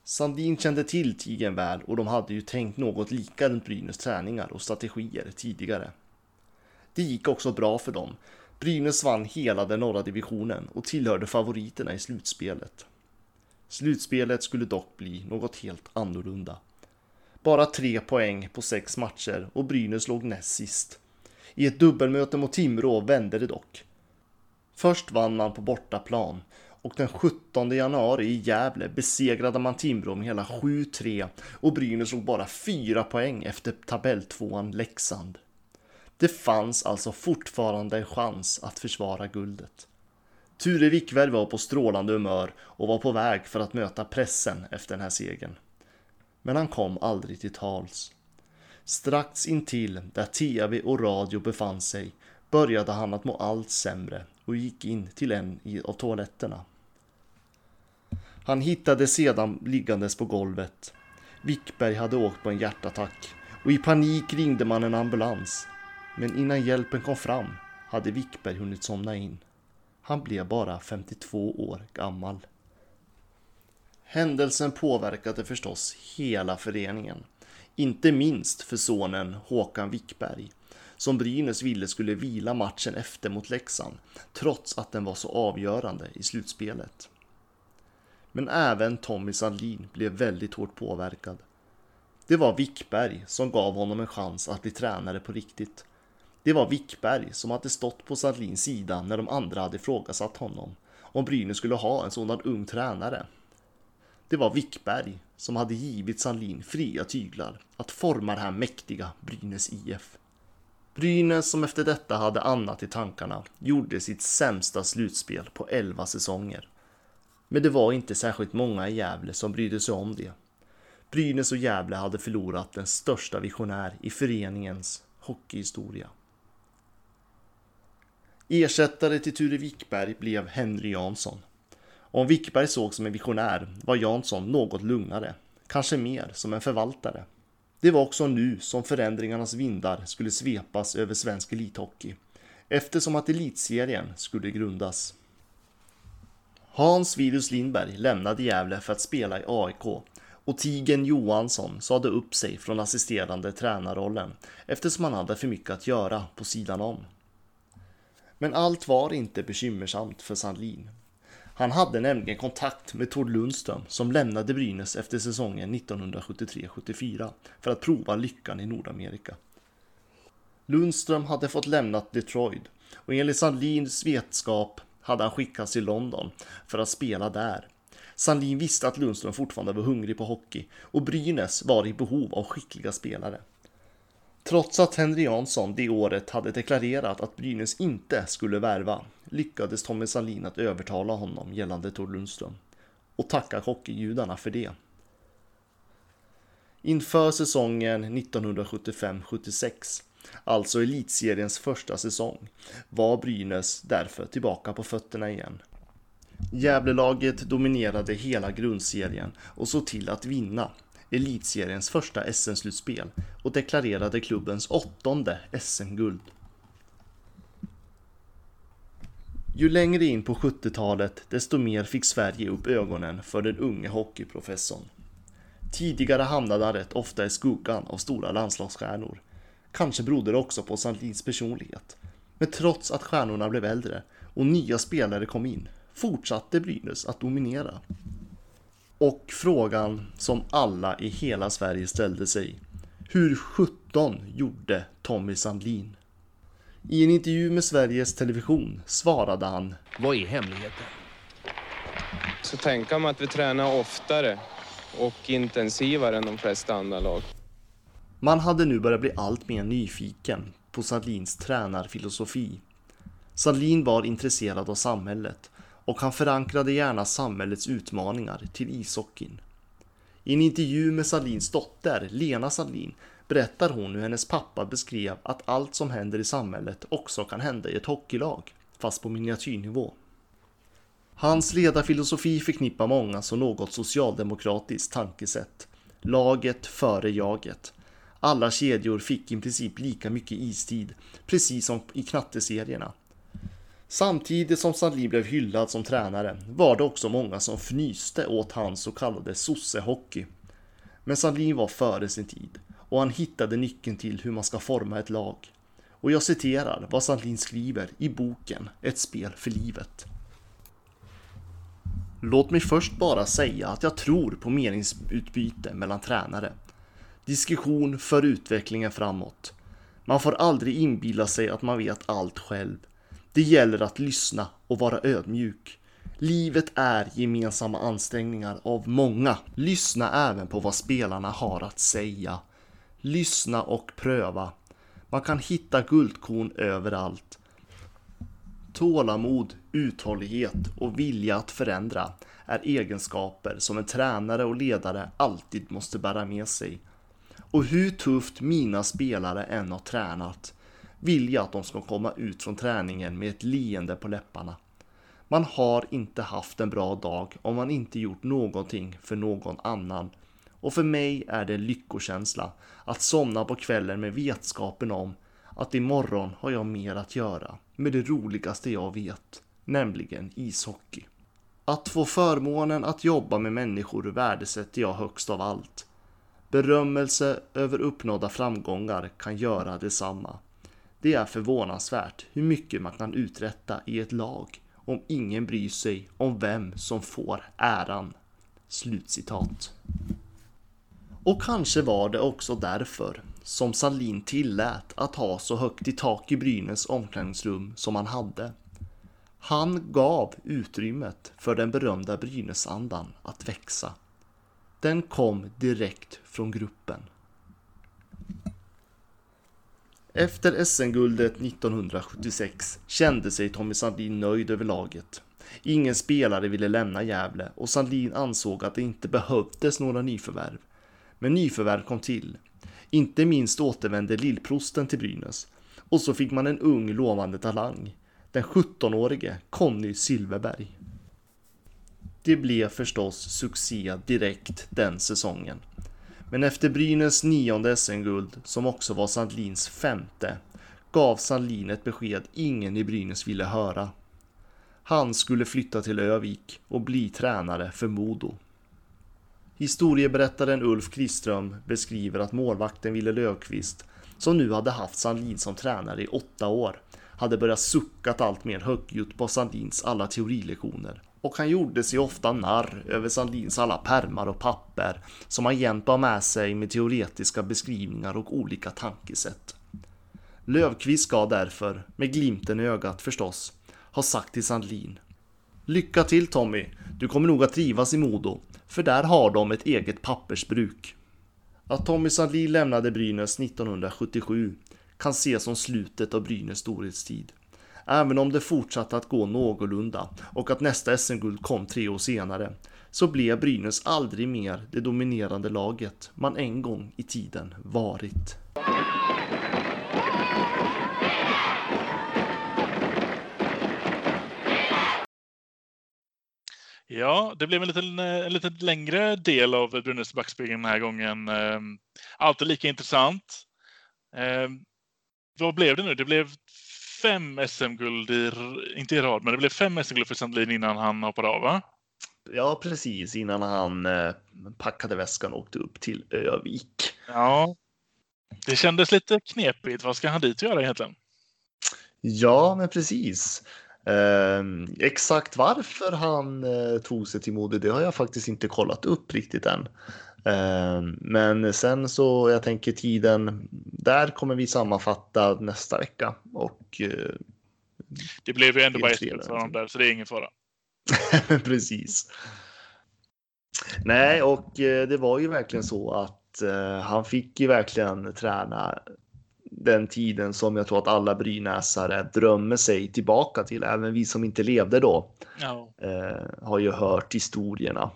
Sandin kände till Tigen väl och de hade ju tänkt något lika runt Brynäs träningar och strategier tidigare. Det gick också bra för dem Brynäs vann hela den norra divisionen och tillhörde favoriterna i slutspelet. Slutspelet skulle dock bli något helt annorlunda. Bara tre poäng på sex matcher och Brynäs låg näst sist. I ett dubbelmöte mot Timrå vände det dock. Först vann man på bortaplan och den 17 januari i Gävle besegrade man Timrå med hela 7-3 och Brynäs låg bara 4 poäng efter tabelltvåan Leksand. Det fanns alltså fortfarande en chans att försvara guldet. Ture Wickberg var på strålande humör och var på väg för att möta pressen efter den här segern. Men han kom aldrig till tals. Strax intill där tv och radio befann sig började han att må allt sämre och gick in till en av toaletterna. Han hittades sedan liggandes på golvet. Wickberg hade åkt på en hjärtattack och i panik ringde man en ambulans. Men innan hjälpen kom fram hade Wickberg hunnit somna in. Han blev bara 52 år gammal. Händelsen påverkade förstås hela föreningen. Inte minst för sonen Håkan Wickberg som Brynäs ville skulle vila matchen efter mot Leksand trots att den var så avgörande i slutspelet. Men även Tommy Sandlin blev väldigt hårt påverkad. Det var Wickberg som gav honom en chans att bli tränare på riktigt Det var Wickberg som hade stått på Sandlins sida när de andra hade ifrågasatt honom om Brynäs skulle ha en sådan ung tränare. Det var Wickberg som hade givit Sandlin fria tyglar att forma det här mäktiga Brynäs IF. Brynäs som efter detta hade annat i tankarna gjorde sitt sämsta slutspel på 11 säsonger. Men det var inte särskilt många i Gävle som brydde sig om det. Brynäs och Gävle hade förlorat den största visionär i föreningens hockeyhistoria. Ersättare till Ture Wickberg blev Henry Jansson. Om Wickberg såg som en visionär var Jansson något lugnare, kanske mer som en förvaltare. Det var också nu som förändringarnas vindar skulle svepas över svensk elithockey eftersom att elitserien skulle grundas. Hans Virus Lindberg lämnade Gävle för att spela i AIK och Tigen Johansson sade upp sig från assisterande tränarrollen eftersom han hade för mycket att göra på sidan om. Men allt var inte bekymmersamt för Sandlin. Han hade nämligen kontakt med Tord Lundström som lämnade Brynäs efter säsongen 1973-74 för att prova lyckan i Nordamerika. Lundström hade fått lämna Detroit och enligt Sandlins vetskap hade han skickats till London för att spela där. Sandlin visste att Lundström fortfarande var hungrig på hockey och Brynäs var i behov av skickliga spelare. Trots att Henry Jansson det året hade deklarerat att Brynäs inte skulle värva lyckades Tommy Sandlin att övertala honom gällande Tord Lundström. Och tacka hockeygudarna för det. Inför säsongen 1975-76, alltså elitseriens första säsong, var Brynäs därför tillbaka på fötterna igen. Gävlelaget dominerade hela grundserien och såg till att vinna elitseriens första SM-slutspel och deklarerade klubbens åttonde SM-guld. Ju längre in på 70-talet desto mer fick Sverige upp ögonen för den unge hockeyprofessorn. Tidigare hamnade han rätt ofta i skuggan av stora landslagsstjärnor. Kanske berodde det också på Sandlins personlighet. Men trots att stjärnorna blev äldre och nya spelare kom in fortsatte Brynäs att dominera. Och frågan som alla i hela Sverige ställde sig. Hur 17 gjorde Tommy Sandlin? I en intervju med Sveriges Television svarade han Vad är hemligheten? Så tänka mig att vi tränar oftare och intensivare än de flesta andra lag. Man hade nu börjat bli allt mer nyfiken på Sandlins tränarfilosofi. Sandlin var intresserad av samhället och han förankrade gärna samhällets utmaningar till ishockeyn. I en intervju med Sandlins dotter, Lena Sandlin, berättar hon hur hennes pappa beskrev att allt som händer i samhället också kan hända i ett hockeylag, fast på miniatyrnivå. Hans ledarfilosofi förknippar många som något socialdemokratiskt tankesätt. Laget före jaget. Alla kedjor fick i princip lika mycket istid, precis som i knatteserierna. Samtidigt som Sandlin blev hyllad som tränare var det också många som fnyste åt hans så kallade sossehockey. Men Sandlin var före sin tid och han hittade nyckeln till hur man ska forma ett lag. Och jag citerar vad Sandlin skriver i boken Ett spel för livet. Låt mig först bara säga att jag tror på meningsutbyte mellan tränare. Diskussion för utvecklingen framåt. Man får aldrig inbilla sig att man vet allt själv. Det gäller att lyssna och vara ödmjuk. Livet är gemensamma ansträngningar av många. Lyssna även på vad spelarna har att säga. Lyssna och pröva. Man kan hitta guldkorn överallt. Tålamod, uthållighet och vilja att förändra är egenskaper som en tränare och ledare alltid måste bära med sig. Och hur tufft mina spelare än har tränat vill jag att de ska komma ut från träningen med ett leende på läpparna. Man har inte haft en bra dag om man inte gjort någonting för någon annan. Och för mig är det en lyckokänsla att somna på kvällen med vetskapen om att imorgon har jag mer att göra med det roligaste jag vet, nämligen ishockey. Att få förmånen att jobba med människor värdesätter jag högst av allt. Berömmelse över uppnådda framgångar kan göra detsamma. Det är förvånansvärt hur mycket man kan uträtta i ett lag om ingen bryr sig om vem som får äran. Slutcitat. Och kanske var det också därför som Salin tillät att ha så högt i tak i Brynäs omklädningsrum som han hade. Han gav utrymmet för den berömda Brynäsandan att växa. Den kom direkt från gruppen. Efter SM-guldet 1976 kände sig Tommy Sandlin nöjd över laget. Ingen spelare ville lämna Gävle och Sandlin ansåg att det inte behövdes några nyförvärv. Men nyförvärv kom till. Inte minst återvände lillprosten till Brynäs. Och så fick man en ung lovande talang. Den 17-årige Conny Silverberg. Det blev förstås succé direkt den säsongen. Men efter Brynäs nionde SM-guld, som också var Sandlins femte, gav Sandlin ett besked ingen i Brynäs ville höra. Han skulle flytta till Övik och bli tränare för Modo. Historieberättaren Ulf Kriström beskriver att målvakten Ville Löfqvist, som nu hade haft Sandlin som tränare i åtta år, hade börjat suckat allt mer högljutt på Sandlins alla teorilektioner och han gjorde sig ofta narr över Sandlins alla permar och papper som han jämt bar med sig med teoretiska beskrivningar och olika tankesätt. Lövqvist ska därför, med glimten i ögat förstås, ha sagt till Sandlin. Lycka till Tommy, du kommer nog att trivas i Modo, för där har de ett eget pappersbruk. Att Tommy Sandlin lämnade Brynäs 1977 kan ses som slutet av Brynäs storhetstid. Även om det fortsatte att gå någorlunda och att nästa SM-guld kom tre år senare så blev Brynäs aldrig mer det dominerande laget man en gång i tiden varit. Ja, det blev en liten, eh, en lite längre del av Brynäs backspegeln den här gången. Ehm, Alltid lika intressant. Ehm, vad blev det nu? Det blev fem SM-guld, i, inte i rad, men det blev fem SM-guld för Sandlin innan han hoppade av, va? Ja, precis innan han eh, packade väskan och åkte upp till Övik. Ja. Det kändes lite knepigt. Vad ska han dit göra egentligen? Ja, men precis. Eh, exakt varför han eh, tog sig till Modo, det har jag faktiskt inte kollat upp riktigt än. Eh, men sen så, jag tänker tiden, där kommer vi sammanfatta nästa vecka. Och, eh, Det blev ju ändå bara ett för honom där, så det är ingen fara. [LAUGHS] precis. Nej, och eh, det var ju verkligen så att eh, han fick ju verkligen träna den tiden som jag tror att alla brynäsare drömmer sig tillbaka till. Även vi som inte levde då Ja. har ju hört historierna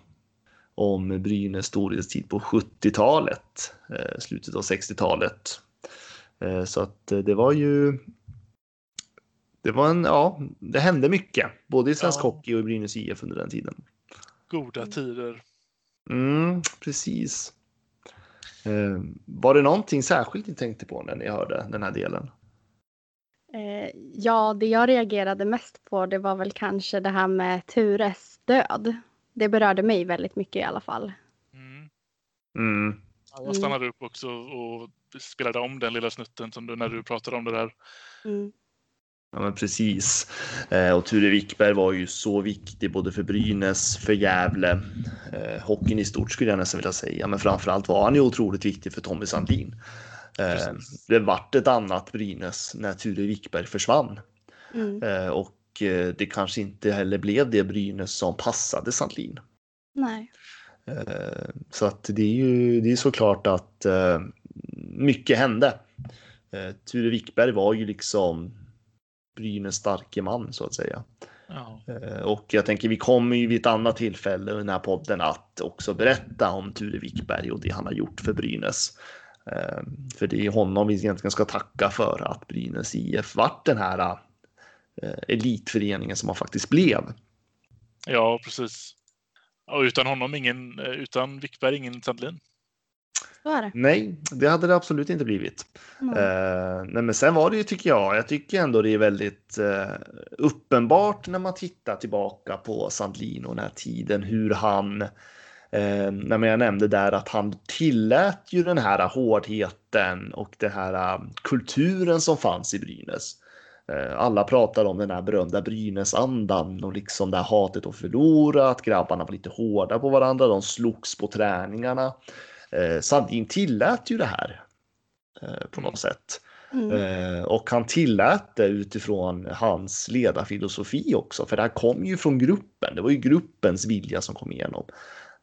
om Brynäs storhetstid på 70-talet, eh, slutet av 60-talet. Eh, så att eh, det var ju. Det var en, ja, det hände mycket både i svensk Ja. hockey och i Brynäs IF under den tiden. Goda tider. Mm, precis. Var det någonting särskilt ni tänkte på när ni hörde den här delen? Ja, det jag reagerade mest på det var väl kanske det här med Tures död. Det berörde mig väldigt mycket i alla fall. Mm. Mm, Ja, Jag stannade upp också och spelade om den lilla snutten som du, när du pratade om det där. Mm. Ja, men precis. Eh, och Ture Wickberg var ju så viktig både för Brynäs, för Gävle, eh, hockeyn i stort skulle jag nästan vilja säga. Men framförallt var han ju otroligt viktig för Tommy Sandlin. Eh, Precis. det vart ett annat Brynäs när Ture Wickberg försvann. Mm. Eh, och eh, det kanske inte heller blev det Brynäs som passade Sandlin. Nej. Eh, Så att det är ju det är såklart att eh, mycket hände. Ture Wickberg var ju liksom Brynäs starke man så att säga. Ja. Och jag tänker vi kommer ju vid ett annat tillfälle i den här podden att också berätta om Ture Wickberg och det han har gjort för Brynäs. För det är honom vi egentligen ska tacka för att Brynäs IF vart den här elitföreningen som han faktiskt blev. ja, precis. Och utan honom, ingen, eh, utan Wickberg, ingen Sandlin. Det. Nej, det hade det absolut inte blivit. Mm. Eh, nej, men sen var det ju, tycker jag, jag tycker ändå det är väldigt eh, uppenbart när man tittar tillbaka på Sandlin och den här tiden hur han, eh, när jag nämnde där att han tillät ju den här hårdheten och den här eh, kulturen som fanns i Brynäs. Eh, Alla pratar om den här berömda Brynäsandan och liksom det här hatet att förlora, att grabbarna var lite hårda på varandra, de slogs på träningarna. Eh, Sandin tillät ju det här. eh, på något sätt. Mm. Eh, och han tillät det utifrån hans ledarfilosofi också, för det här kom ju från gruppen. Det var ju gruppens vilja som kom igenom.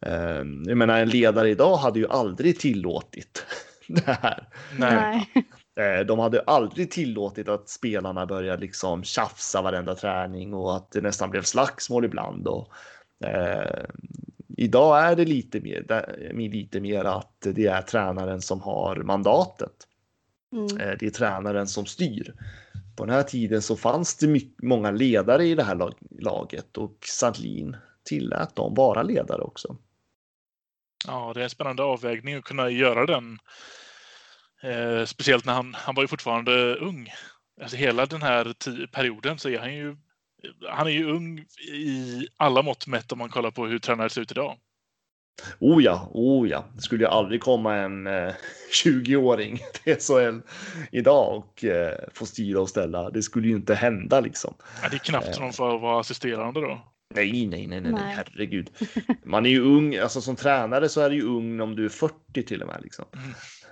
Eh, jag menar, en ledare idag hade ju aldrig tillåtit [LAUGHS] det här. Nej. Nej. Eh, De hade aldrig tillåtit att spelarna började liksom tjafsa varenda träning och att det nästan blev slagsmål ibland. Och, eh, idag är det lite mer, lite mer att det är tränaren som har mandatet. Mm. Eh, Det är tränaren som styr. På den här tiden så fanns det mycket, många ledare i det här lag- laget och Sandlin tillät dem vara ledare också. Ja, det är en spännande avvägning att kunna göra den. Eh, speciellt när han, han var ju fortfarande ung. Alltså hela den här perioden så är han ju han är ju ung i alla mått mätt om man kollar på hur tränare ser ut idag. Oh ja, oh ja. Det skulle ju aldrig komma en eh, 20-åring [LAUGHS] till SHL idag och eh, få styra och ställa. Det skulle ju inte hända liksom. Ja, det är knappt som de får vara assisterande då. Nej, nej, nej, nej, nej, Nej. herregud. [LAUGHS] Man är ju ung, alltså som tränare så är du ju ung om du är 40 till och med liksom.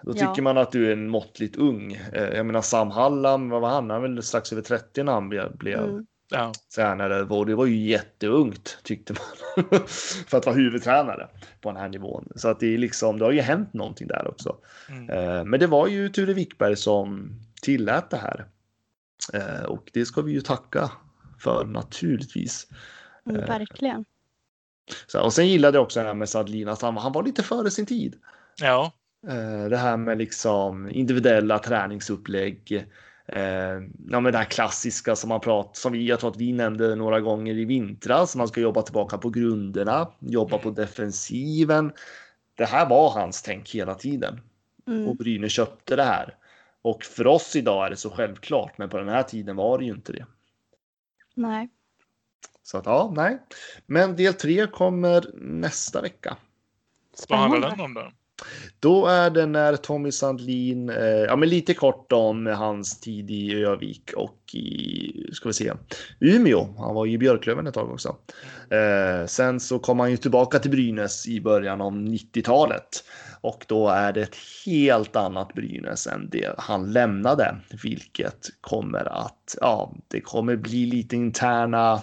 Då Ja. tycker man att du är en måttligt ung. Eh, Jag menar Sam Hallam, vad var han? Han var väl strax över 30 när han blev, Mm. Ja, tränare. Och det var ju jätteungt tyckte man. [LAUGHS] För att vara huvudtränare på den här nivån. Så att det är liksom, det har ju hänt någonting där också. mm. Eh, Men det var ju Ture Wickberg som tillät det här. Eh, Och det ska vi ju tacka för naturligtvis. Mm, verkligen. Så, och sen gillade jag också det här med Sadlin, att han, han var lite före sin tid. ja. Eh, det här med liksom individuella träningsupplägg. Eh, ja, men det här klassiska som man pratar, som vi, jag tror att vi nämnde några gånger i vintras. Man ska jobba tillbaka på grunderna, jobba på defensiven. Det här var hans tänk hela tiden och Mm. Brynäs köpte det här. Och för oss idag är det så självklart, men på den här tiden var det ju inte det. Nej. Så att ja, nej. Men del tre kommer nästa vecka. Vad handlar Spännande. den om då? Då är det när Tommy Sandlin, eh, ja men lite kort om hans tid i Övik och i, ska vi se, Umeå. Han var ju i Björklöven ett tag också. Eh, sen så kom han ju tillbaka till Brynäs i början av 90-talet. Och då är det ett helt annat Brynäs än det han lämnade. Vilket kommer att, ja, det kommer bli lite interna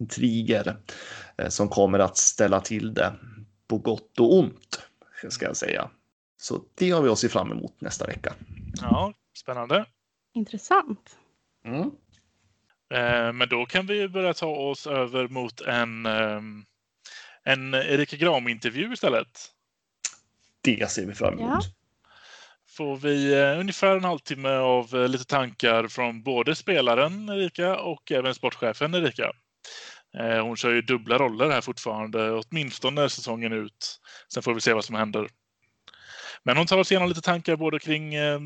intriger eh, som kommer att ställa till det på gott och ont, ska jag säga. Så det har vi se fram emot nästa vecka. Ja, spännande. Intressant. Mm. Eh, Men då kan vi börja ta oss över mot en, ehm, en Erika Gram-intervju istället. Det ser vi fram emot. Ja. Får vi eh, ungefär en halvtimme av eh, lite tankar från både spelaren Erika och även sportchefen Erika. Eh, hon kör ju dubbla roller här fortfarande, åtminstone säsongen ut. Sen får vi se vad som händer. Men hon tar oss igenom lite tankar både kring eh,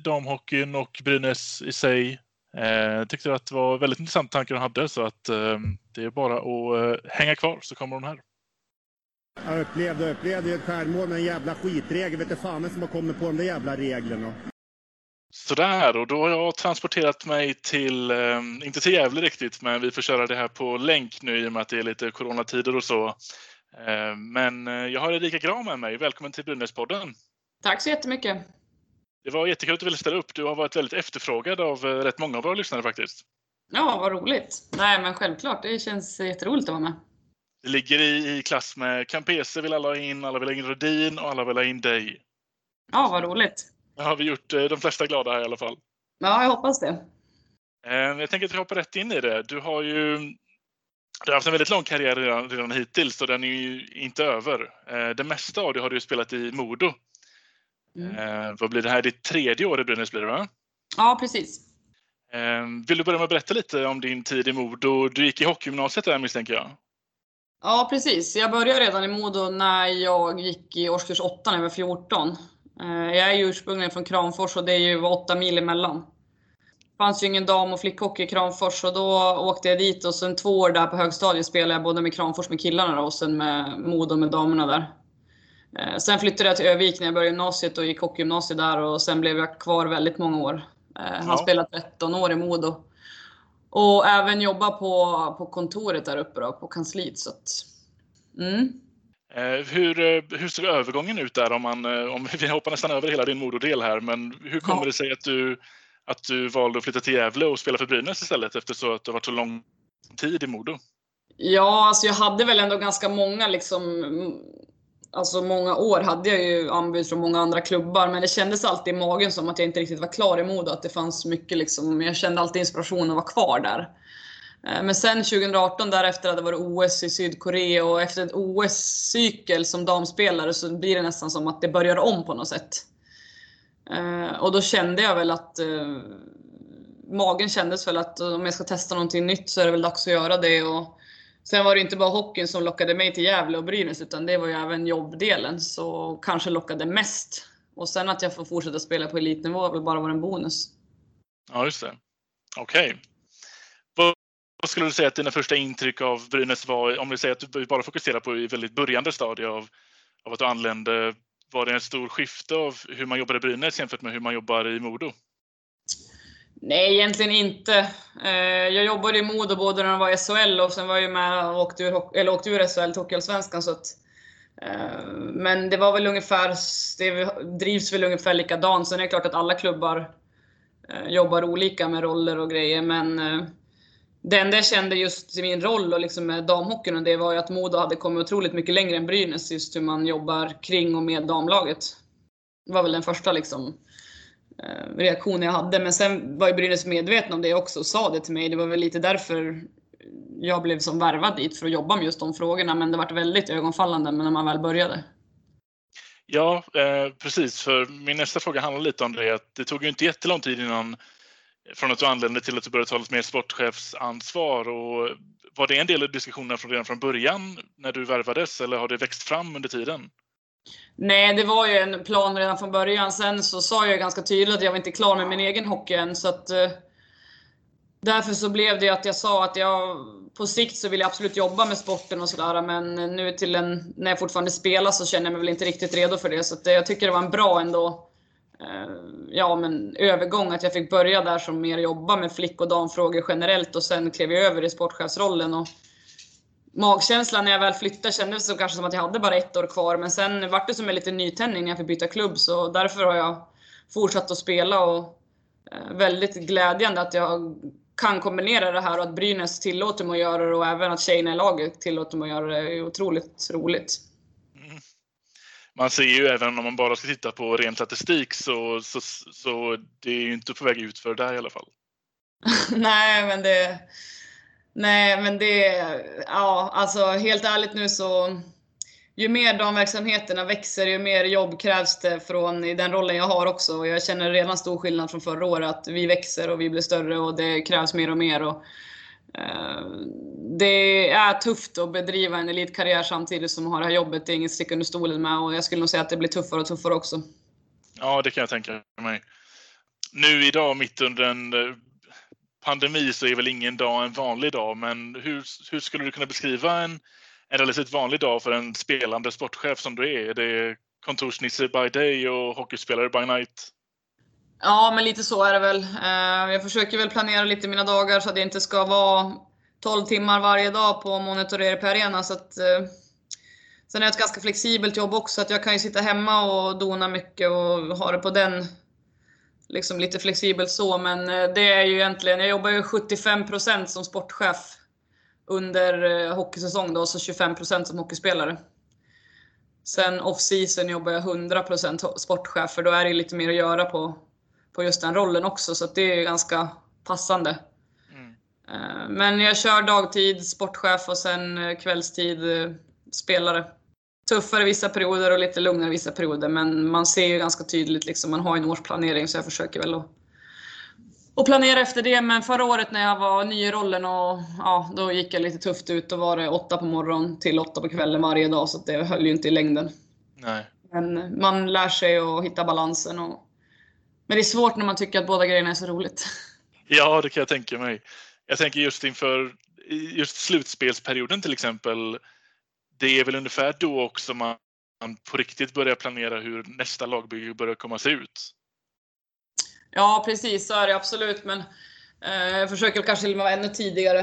damhockeyn och Brynäs i sig. Jag tyckte att det var väldigt intressanta tankar hon hade så att det är bara att hänga kvar så kommer hon här. Jag upplevde, upplevde ju ett självmål med en jävla skitregel. Vet du fan vem som har kommit på de där jävla reglerna. Sådär, och då har jag transporterat mig till, eh, inte till Gävle riktigt, men vi får köra det här på länk nu i och med att det är lite coronatider och så. Eh, men eh, jag har Erika Gram med mig. Välkommen till Brynäspodden. Tack så jättemycket. Det var jättekul att du ville ställa upp. Du har varit väldigt efterfrågad av eh, rätt många av våra lyssnare faktiskt. Ja, vad roligt. Nej, men självklart. Det känns jätteroligt att vara med. Det ligger i, i klass med Campese vill alla ha in, alla vill ha in Rhodin och alla vill ha in dig. Ja, vad roligt. Det har vi gjort eh, de flesta glada här i alla fall. Ja, jag hoppas det. Eh, Jag tänker att vi hoppar rätt in i det. Du har ju du har haft en väldigt lång karriär redan, redan hittills och den är ju inte över. Eh, Det mesta av det har du ju spelat i Modo. Mm. Vad blir det här? Ditt tredje år i Brynäs blir det va? Ja, precis. Vill du börja med att berätta lite om din tid i Modo? Du gick i hockeygymnasiet där misstänker jag. Ja, precis. Jag började redan i Modo när jag gick i årskurs 8 när jag var 14. Eh, Jag är ju ursprungligen från Kramfors och det är ju 8 mil emellan. Det fanns ju ingen dam och flickhockey i Kramfors och då åkte jag dit och sen två år där på högstadiet spelade jag både med Kramfors med killarna och sen med Modo med damerna där. Eh, Sen flyttade jag till Övik när jag började gymnasiet och gick hockeygymnasiet där och sen blev jag kvar väldigt många år. Eh, Han Ja. spelade 13 år i Modo. Och även jobba på, på kontoret där uppe då, på kansliet. Så att, mm. Eh, hur, eh, hur såg övergången ut där? Om, man, eh, om vi hoppar nästan över hela din Mododel här, men hur kommer Ja. det sig att du, att du valde att flytta till Gävle och spela för Brynäs istället eftersom att du har varit så lång tid i Modo? Ja, alltså jag hade väl ändå ganska många liksom, alltså många år hade jag ju anbud från många andra klubbar, men det kändes alltid i magen som att jag inte riktigt var klar i Modo, att det fanns mycket liksom, jag kände alltid inspiration att vara kvar där. Eh, men sen 2018 därefter hade det varit OS i Sydkorea och efter ett OS-cykel som damspelare så blir det nästan som att det börjar om på något sätt. Eh, och då kände jag väl att eh, magen kändes väl att om jag ska testa någonting nytt så är det väl dags att göra det. Och sen var det inte bara hockeyn som lockade mig till Gävle och Brynäs utan det var ju även jobbdelen så kanske lockade mest. Och sen att jag får fortsätta spela på elitnivå har väl bara varit en bonus. Ja, just det. Okej. Okay vad skulle du säga att dina första intryck av Brynäs var? Om vi säger att du bara fokuserar på i väldigt börjande stadie av, av att du anlände. Var det en stor skifte av hur man jobbar i Brynäs jämfört med hur man jobbar i Modo? Nej, egentligen inte. Eh, jag jobbade i Modo både när de var i SHL och sen var jag ju med och åkte ur, eller åkte ur SHL till Hockeyallsvenskan. Eh, men det var väl ungefär, det drivs väl ungefär likadant. Sen är det klart att alla klubbar eh, jobbar olika med roller och grejer. Men eh, det enda jag kände just i min roll och liksom med damhockeyn och det var ju att Modo hade kommit otroligt mycket längre än Brynäs just hur man jobbar kring och med damlaget. Det var väl den första liksom eh, jag hade. Men sen var ju Brynäs medveten om det också och sa det till mig. Det var väl lite därför jag blev som värvad dit för att jobba med just de frågorna. Men det var väldigt ögonfallande när man väl började. Ja, eh, precis. För min nästa fråga handlar lite om det. Att det tog ju inte jättelång tid innan från att du anlände till att du började ta lite mer sportchefsansvar. Och var det en del av diskussionerna från redan från början när du värvades eller har det växt fram under tiden? Nej, det var ju en plan redan från början. Sen så sa jag ganska tydligt att jag var inte klar med min egen hockey än. Så att, eh, därför så blev det att jag sa att jag på sikt så vill jag absolut jobba med sporten och sådär. Men nu till en, när jag fortfarande spelar så känner jag mig väl inte riktigt redo för det. Så att, eh, jag tycker det var en bra ändå Eh, ja, men övergång att jag fick börja där som mer jobba med flick och damfrågor generellt och sen klev jag över i sportchefsrollen. Och magkänslan när jag väl flyttade kändes så kanske som att jag hade bara ett år kvar, men sen vart det som en liten nytändning när jag fick byta klubb, så därför har jag fortsatt att spela och eh, väldigt glädjande att jag kan kombinera det här och att Brynäs tillåter mig att göra det och även att tjejerna i laget tillåter mig att göra det är otroligt roligt. Man ser ju även om man bara ska titta på ren statistik så, så, så det är ju inte på väg ut för där i alla fall. [LAUGHS] Nej, men det... Nej, men det... Ja, alltså helt ärligt nu så... Ju mer de verksamheterna växer, ju mer jobb krävs det från i den rollen jag har också. Och Jag känner redan stor skillnad från förra året, att vi växer och vi blir större och det krävs mer och mer. Och, Eh, det är tufft att bedriva en elitkarriär samtidigt som man har det här jobbet. Det är inget stick under stolen med och jag skulle nog säga att det blir tuffare och tuffare också. Ja, det kan jag tänka mig. Nu idag, mitt under en eh, pandemi, så är väl ingen dag en vanlig dag. Men hur, hur skulle du kunna beskriva en, en relativt vanlig dag för en spelande sportchef som du är? Är det kontorsnisse by day och hockeyspelare by night? Ja, men lite så är det väl. Eh, jag försöker väl planera lite mina dagar så att det inte ska vara 12 timmar varje dag på monitorering på arena. Så att, eh, sen är det ett ganska flexibelt jobb också, att jag kan ju sitta hemma och dona mycket och ha det på den liksom lite flexibelt så. Men eh, det är ju egentligen, jag jobbar ju 75% som sportchef under eh, hockeysäsong då, så 25% som hockeyspelare. Sen off-season jobbar jag 100% sportchef, för då är det lite mer att göra på, på just den rollen också, så det är ganska passande. Eh, Men jag kör dagtid, sportchef och sen eh, kvällstid, eh, spelare. Tuffare vissa perioder och lite lugnare vissa perioder, men man ser ju ganska tydligt, liksom, man har en årsplanering så jag försöker väl att, att planera efter det. Men förra året när jag var ny i rollen, och, ja, då gick jag lite tufft ut. Då var det åtta på morgonen till åtta på kvällen varje dag, så det höll ju inte i längden. Nej. Men man lär sig att hitta balansen. Och... Men det är svårt när man tycker att båda grejerna är så roligt. Ja, det kan jag tänka mig. Jag tänker just inför just slutspelsperioden till exempel. Det är väl ungefär då också man på riktigt börjar planera hur nästa lagbygge börjar komma se ut. Ja, precis så är det absolut. Men eh, jag försöker kanske vara ännu tidigare.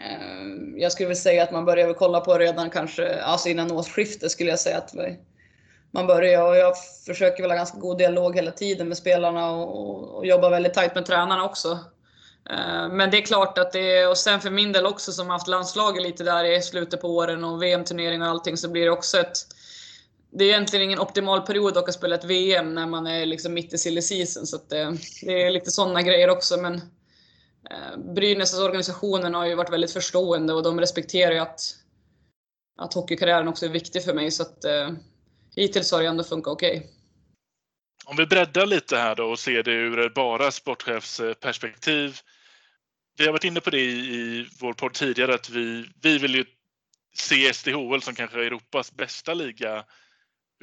Eh, jag skulle väl säga att man börjar väl kolla på redan kanske, alltså innan årsskiftet skulle jag säga att vi, man börjar och jag försöker väl ha ganska god dialog hela tiden med spelarna och, och jobbar väldigt tajt med tränarna också. Eh, men det är klart att det är, och sen för min del också som haft landslaget lite där i slutet på åren och VM-turnering och allting så blir det också ett det är egentligen ingen optimal period att spela ett VM när man är liksom mitt i silly season. Så det, eh, det, är lite sådana grejer också. Men eh, Brynäs organisationen har ju varit väldigt förstående och de respekterar ju att, att hockeykarriären också är viktig för mig. Så att hittills har det ändå funkat okej. Okay. Om vi breddar lite här då och ser det ur bara sportchefsperspektiv. Vi har varit inne på det i, vår podd tidigare att vi, vi vill ju se SDHL som kanske Europas bästa liga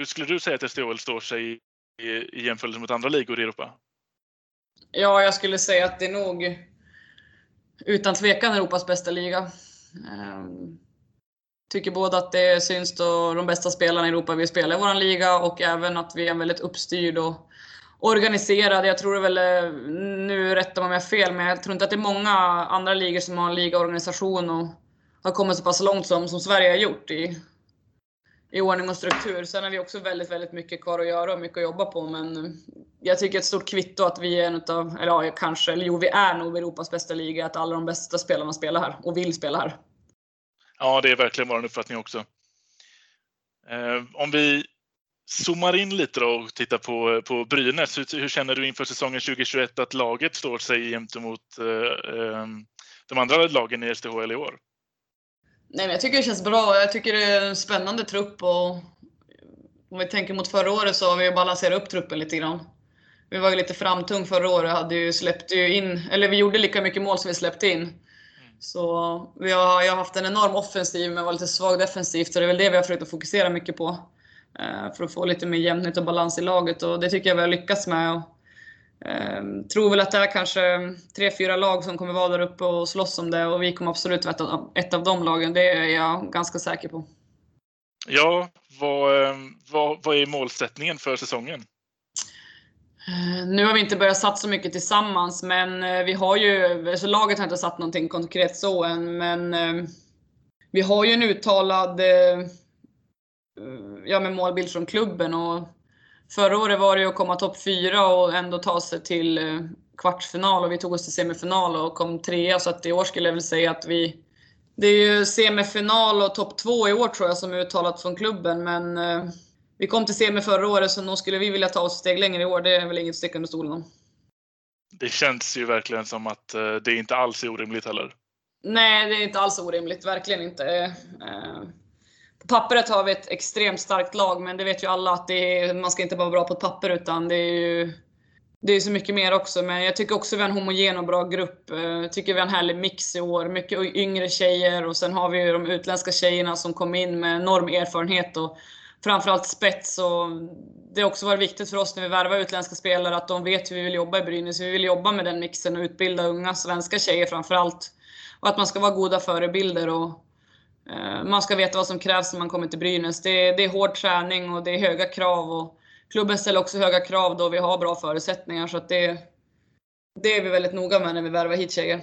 hur skulle du säga att SDHL står sig i, i jämförelse mot andra ligor i Europa? Ja, jag skulle säga att det är nog utan tvekan Europas bästa liga. Um, tycker både att det syns då de bästa spelarna i Europa vill spela i vår liga och även att vi är väldigt uppstyrd och organiserad. Jag tror det väl, eh, nu rättar man mig fel, men jag tror inte att det är många andra ligor som har en ligaorganisation och har kommit så pass långt som, som Sverige har gjort i i ordning och struktur. Sen har vi också väldigt, väldigt mycket kvar att göra och mycket att jobba på. Men jag tycker ett stort kvitto att vi är en utav, eller ja, kanske, eller jo, vi är nog Europas bästa liga. Att alla de bästa spelarna spelar här och vill spela här. Ja, det är verkligen vår uppfattning också. Eh, om vi zoomar in lite då och tittar på, på Brynäs. Hur, hur känner du inför säsongen 2021 att laget står sig gentemot eh, eh, de andra lagen i SDHL i år? Nej, men jag tycker det känns bra. Jag tycker det är en spännande trupp. Och om vi tänker mot förra året så har vi balanserat upp truppen lite grann. Vi var ju lite framtung förra året. Hade ju släppt ju in, eller vi gjorde lika mycket mål som vi släppte in. Så vi har, jag har haft en enorm offensiv men var lite svag defensivt. Så det är väl det vi har försökt att fokusera mycket på. Eh, för att få lite mer jämnhet och balans i laget. Och det tycker jag vi har lyckats med. Och Ehm, tror väl att det är kanske tre, fyra lag som kommer vara där uppe och slåss om det och vi kommer absolut vara ett av de lagen. Det är jag ganska säker på. Ja, vad, ehm, vad, vad är målsättningen för säsongen? Eh, nu har vi inte börjat satsa så mycket tillsammans, men eh, vi har ju, alltså laget har inte satt någonting konkret så än, men eh, vi har ju en uttalad ja, med målbild från klubben och Förra året var det att komma topp fyra och ändå ta sig till kvartsfinal och vi tog oss till semifinal och kom trea. Så att i år skulle jag väl säga att vi... Det är ju semifinal och topp två i år tror jag som är uttalat från klubben. Men eh, vi kom till semi förra året så nog skulle vi vilja ta oss steg längre i år. Det är väl inget stick under stolen om. Det känns ju verkligen som att eh, det inte alls är orimligt heller. Nej, det är inte alls orimligt. Verkligen inte på pappret har vi ett extremt starkt lag, men det vet ju alla att det är, man ska inte bara vara bra på ett papper utan det är ju det är så mycket mer också. Men jag tycker också vi har en homogen och bra grupp. Jag eh, tycker vi har en härlig mix i år. Mycket yngre tjejer och sen har vi ju de utländska tjejerna som kom in med enorm erfarenhet och framförallt spets. Och det har också varit viktigt för oss när vi värvar utländska spelare att de vet hur vi vill jobba i Brynäs. Vi vill jobba med den mixen och utbilda unga svenska tjejer framförallt. Och att man ska vara goda förebilder. Och Eh, man ska veta vad som krävs när man kommer till Brynäs. Det är, det är hård träning och det är höga krav. Och klubben ställer också höga krav då vi har bra förutsättningar. Så det, det är vi väldigt noga med när vi värvar hit tjejer.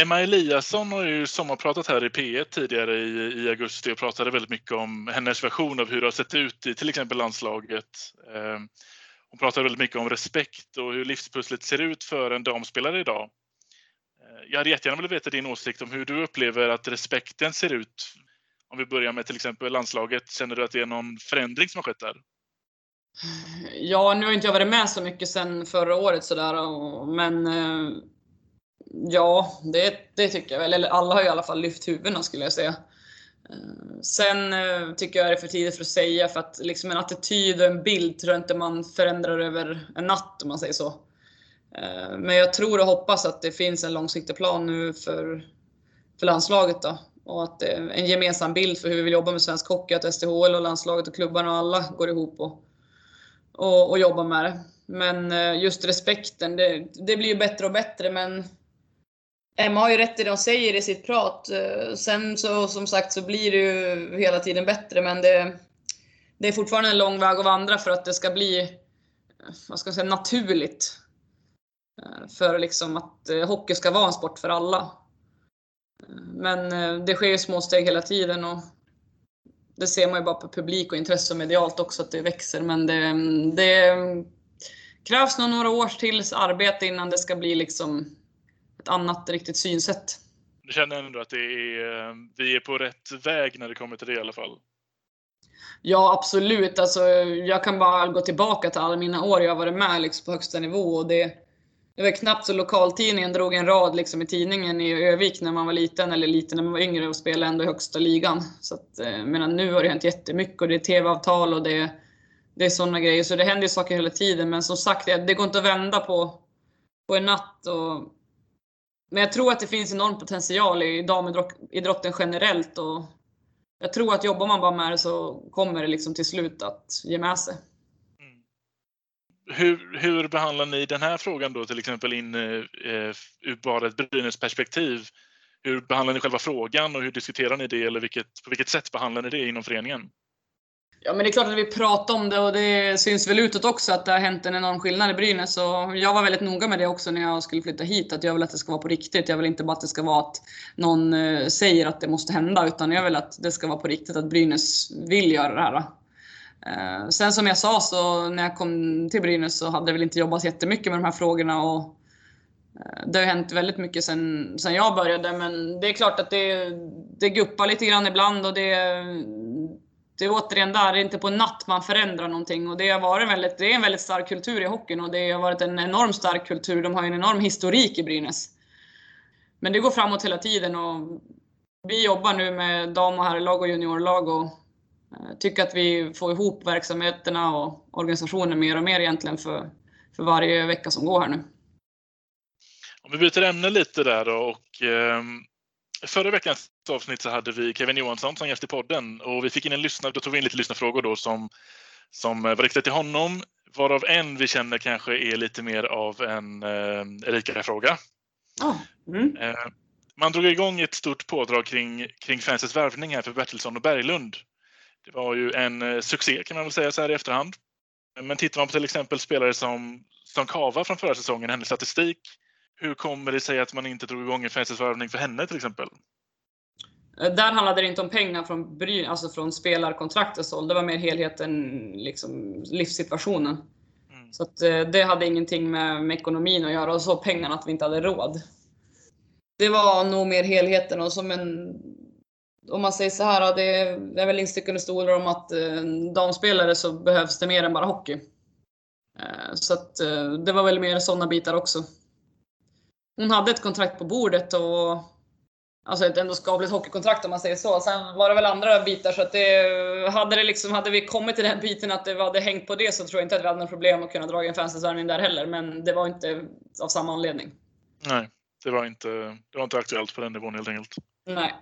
Emma Eliasson har ju sommarpratat här i P1 tidigare i, i augusti och pratade väldigt mycket om hennes version av hur det har sett ut i till exempel landslaget. Ehm, hon pratade väldigt mycket om respekt och hur livspusslet ser ut för en damspelare idag ehm, jag hade jättegärna velat veta din åsikt om hur du upplever att respekten ser ut. Om vi börjar med till exempel landslaget. Känner du att det är någon förändring som har skett där? Ja, nu har inte jag varit med så mycket sedan förra året sådär, men ehm, ja, det, det tycker jag väl. Eller alla har i alla fall lyft huvudena skulle jag säga. Eh, sen eh, tycker jag det är för tidigt för att säga, för att liksom en attityd och en bild tror jag inte man förändrar över en natt om man säger så. Eh, men jag tror och hoppas att det finns en långsiktig plan nu för, för landslaget då. Och att det är en gemensam bild för hur vi vill jobba med svensk hockey. Att SDHL och landslaget och klubbarna och alla går ihop och, och, och jobbar med det. Men just respekten, det, det blir ju bättre och bättre men Emma har ju rätt i det hon säger i sitt prat. Eh, sen så som sagt så blir det ju hela tiden bättre men det, det är fortfarande en lång väg att vandra för att det ska bli eh, vad ska jag säga, naturligt eh, för liksom att hockey ska vara en sport för alla. Men det sker ju små steg hela tiden och det ser man ju bara på publik och intresse och medialt också att det växer. Men det, mm, det mm, krävs nog några års tills arbete innan det ska bli liksom ett annat riktigt synsätt. Du känner ändå att det är, eh, vi är på rätt väg när det kommer till det i alla fall? Ja, absolut. Alltså, jag kan bara gå tillbaka till alla mina år jag varit med liksom, på högsta nivå. Och det, det var knappt så lokaltidningen drog en rad liksom, i tidningen i Övik när man var liten, eller liten när man var yngre och spelade ändå i högsta ligan. Så att, eh, medan nu har det hänt jättemycket och det är tv-avtal och det, det är sådana grejer. Så det händer saker hela tiden. Men som sagt, det, det går inte att vända på, på en natt. Och, men jag tror att det finns enorm potential i damidrotten generellt. Och jag tror att jobbar man bara med det så kommer det liksom till slut att ge med sig. Hur, hur behandlar ni den här frågan då, till exempel in eh, ur bara ett Brynäs perspektiv? Hur behandlar ni själva frågan och hur diskuterar ni det eller vilket, på vilket sätt behandlar ni det inom föreningen? Ja, men det är klart att vi pratar om det och det syns väl utåt också att det har hänt en enorm skillnad i Brynäs. Och jag var väldigt noga med det också när jag skulle flytta hit. Att jag vill att det ska vara på riktigt. Jag vill inte bara att det ska vara att någon eh, säger att det måste hända. Utan jag vill att det ska vara på riktigt, att Brynäs vill göra det här. Eh, sen som jag sa så när jag kom till Brynäs så hade jag väl inte jobbat jättemycket med de här frågorna. Och eh, det har hänt väldigt mycket sen, sen jag började. Men det är klart att det, det guppar lite grann ibland. och det det är återigen där, det är inte på en natt man förändrar någonting. Och det, har varit väldigt, det är en väldigt stark kultur i hockeyn och det har varit en enormt stark kultur. De har ju en enorm historik i Brynäs. Men det går framåt hela tiden och vi jobbar nu med dam och herrlag och juniorlag och eh, tycker att vi får ihop verksamheterna och organisationen mer och mer egentligen för, för varje vecka som går här nu. Om vi byter ämne lite där då och eh, Förra veckans avsnitt så hade vi Kevin Johansson som gäst i podden och vi fick in en lyssnare, då tog vi in lite lyssnarfrågor då som, som var riktade till honom, varav en vi känner kanske är lite mer av en eh, Erika-fråga. Oh. Mm. Eh, man drog igång ett stort pådrag kring, kring fansets värvning här för Bertilsson och Berglund. Det var ju en eh, succé kan man väl säga så här i efterhand. Men tittar man på till exempel spelare som, som Kava från förra säsongen, hennes statistik, hur kommer det sig att man inte drog igång en fansets värvning för henne till exempel? Där handlade det inte om pengar från, alltså från spelarkontraktets håll. Det var mer helheten, liksom, livssituationen. Mm. Så att, eh, det hade ingenting med, med ekonomin att göra och så pengarna att vi inte hade råd. Det var nog mer helheten och som en om man säger så här, det är väl instickande stolar om att eh, damspelare så behövs det mer än bara hockey. Eh, så att det var väl mer sådana bitar också. Hon hade ett kontrakt på bordet och Alltså ett ändå skapligt hockeykontrakt om man säger så. Sen var det väl andra bitar så att det, hade, det liksom, hade vi kommit till den biten att det hade hängt på det så tror jag inte att vi hade något problem att kunna dra in fansvärvning där heller. Men det var inte av samma anledning. Nej, det var inte, det var inte aktuellt på den nivån helt enkelt. Nej.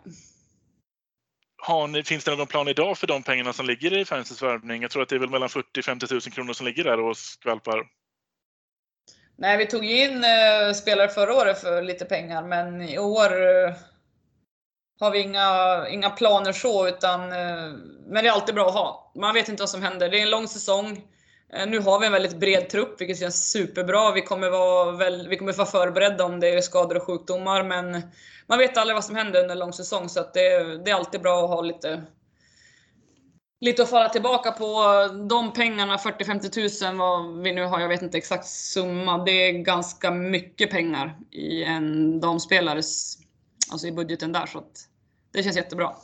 Har ni, finns det någon plan idag för de pengarna som ligger i fansens värvning? Jag tror att det är väl mellan 40 50 000 kronor som ligger där och skvalpar. Nej, vi tog in eh, spelare förra året för lite pengar, men i år eh, har vi inga, inga planer så, utan, eh, men det är alltid bra att ha. Man vet inte vad som händer. Det är en lång säsong. Eh, nu har vi en väldigt bred trupp, vilket känns superbra. Vi kommer vara, väl, vi kommer vara förberedda om det är skador och sjukdomar, men man vet aldrig vad som händer under en lång säsong, så att det, det är alltid bra att ha lite lite att falla tillbaka på. De pengarna, 40-50 000 vad vi nu har, jag vet inte exakt summa. Det är ganska mycket pengar i en damspelares, alltså i budgeten där. Så att det känns jättebra.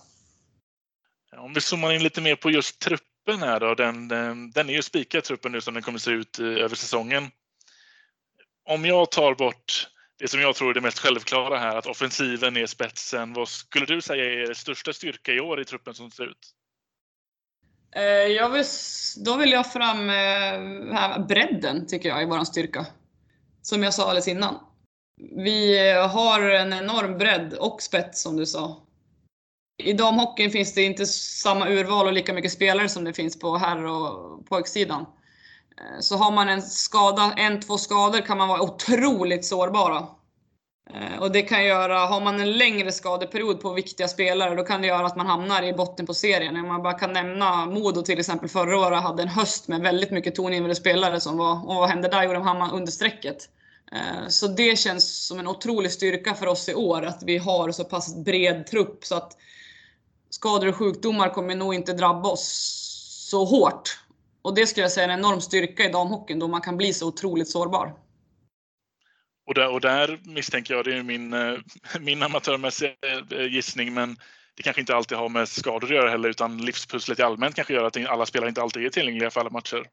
Om vi zoomar in lite mer på just truppen här då. Den, den, den är ju spikad truppen nu som den kommer se ut eh, över säsongen. Om jag tar bort det som jag tror är det mest självklara här, att offensiven är spetsen. Vad skulle du säga är er största styrka i år i truppen som ser ut? Eh, jag vill, då vill jag fram eh, här, bredden, tycker jag, i vår styrka. Som jag sa alldeles innan. Vi eh, har en enorm bredd och spets, som du sa. I damhockeyn finns det inte samma urval och lika mycket spelare som det finns på herr och pojksidan. Så har man en skada, en, två skador kan man vara otroligt sårbara. Eh, och det kan göra, har man en längre skadeperiod på viktiga spelare, då kan det göra att man hamnar i botten på serien. Man bara kan nämna Modo till exempel förra året hade en höst med väldigt mycket tongivande spelare som var, och vad hände där? Jo, de hamnade under strecket. Eh, så det känns som en otrolig styrka för oss i år att vi har så pass bred trupp så att skador och sjukdomar kommer nog inte drabba oss så hårt. Och det skulle jag säga är en enorm styrka i damhockeyn då man kan bli så otroligt sårbar. Och där, och där misstänker jag, det är min, eh, [LAUGHS] min amatörmässiga eh, gissning, men det kanske inte alltid har med skador att göra heller, utan livspusslet i allmänt kanske gör att alla spelare inte alltid är tillgängliga för alla matcher.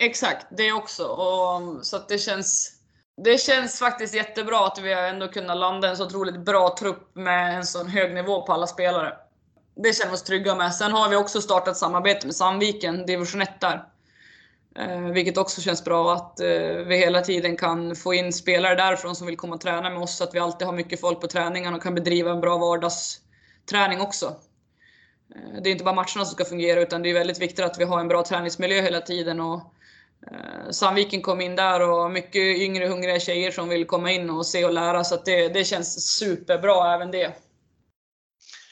Exakt, det också. Och, så att det känns det känns faktiskt jättebra att vi har ändå kunnat landa en så otroligt bra trupp med en sån hög nivå på alla spelare. Det känner vi oss trygga med. Sen har vi också startat samarbete med Sandviken, division 1 där. Eh, vilket också känns bra att eh, vi hela tiden kan få in spelare därifrån som vill komma och träna med oss. Så att vi alltid har mycket folk på träningarna och kan bedriva en bra vardagsträning också. Eh, det är inte bara matcherna som ska fungera utan det är väldigt viktigt att vi har en bra träningsmiljö hela tiden. Och Sandviken kom in där och mycket yngre hungriga tjejer som vill komma in och se och lära. Så det, det känns superbra även det.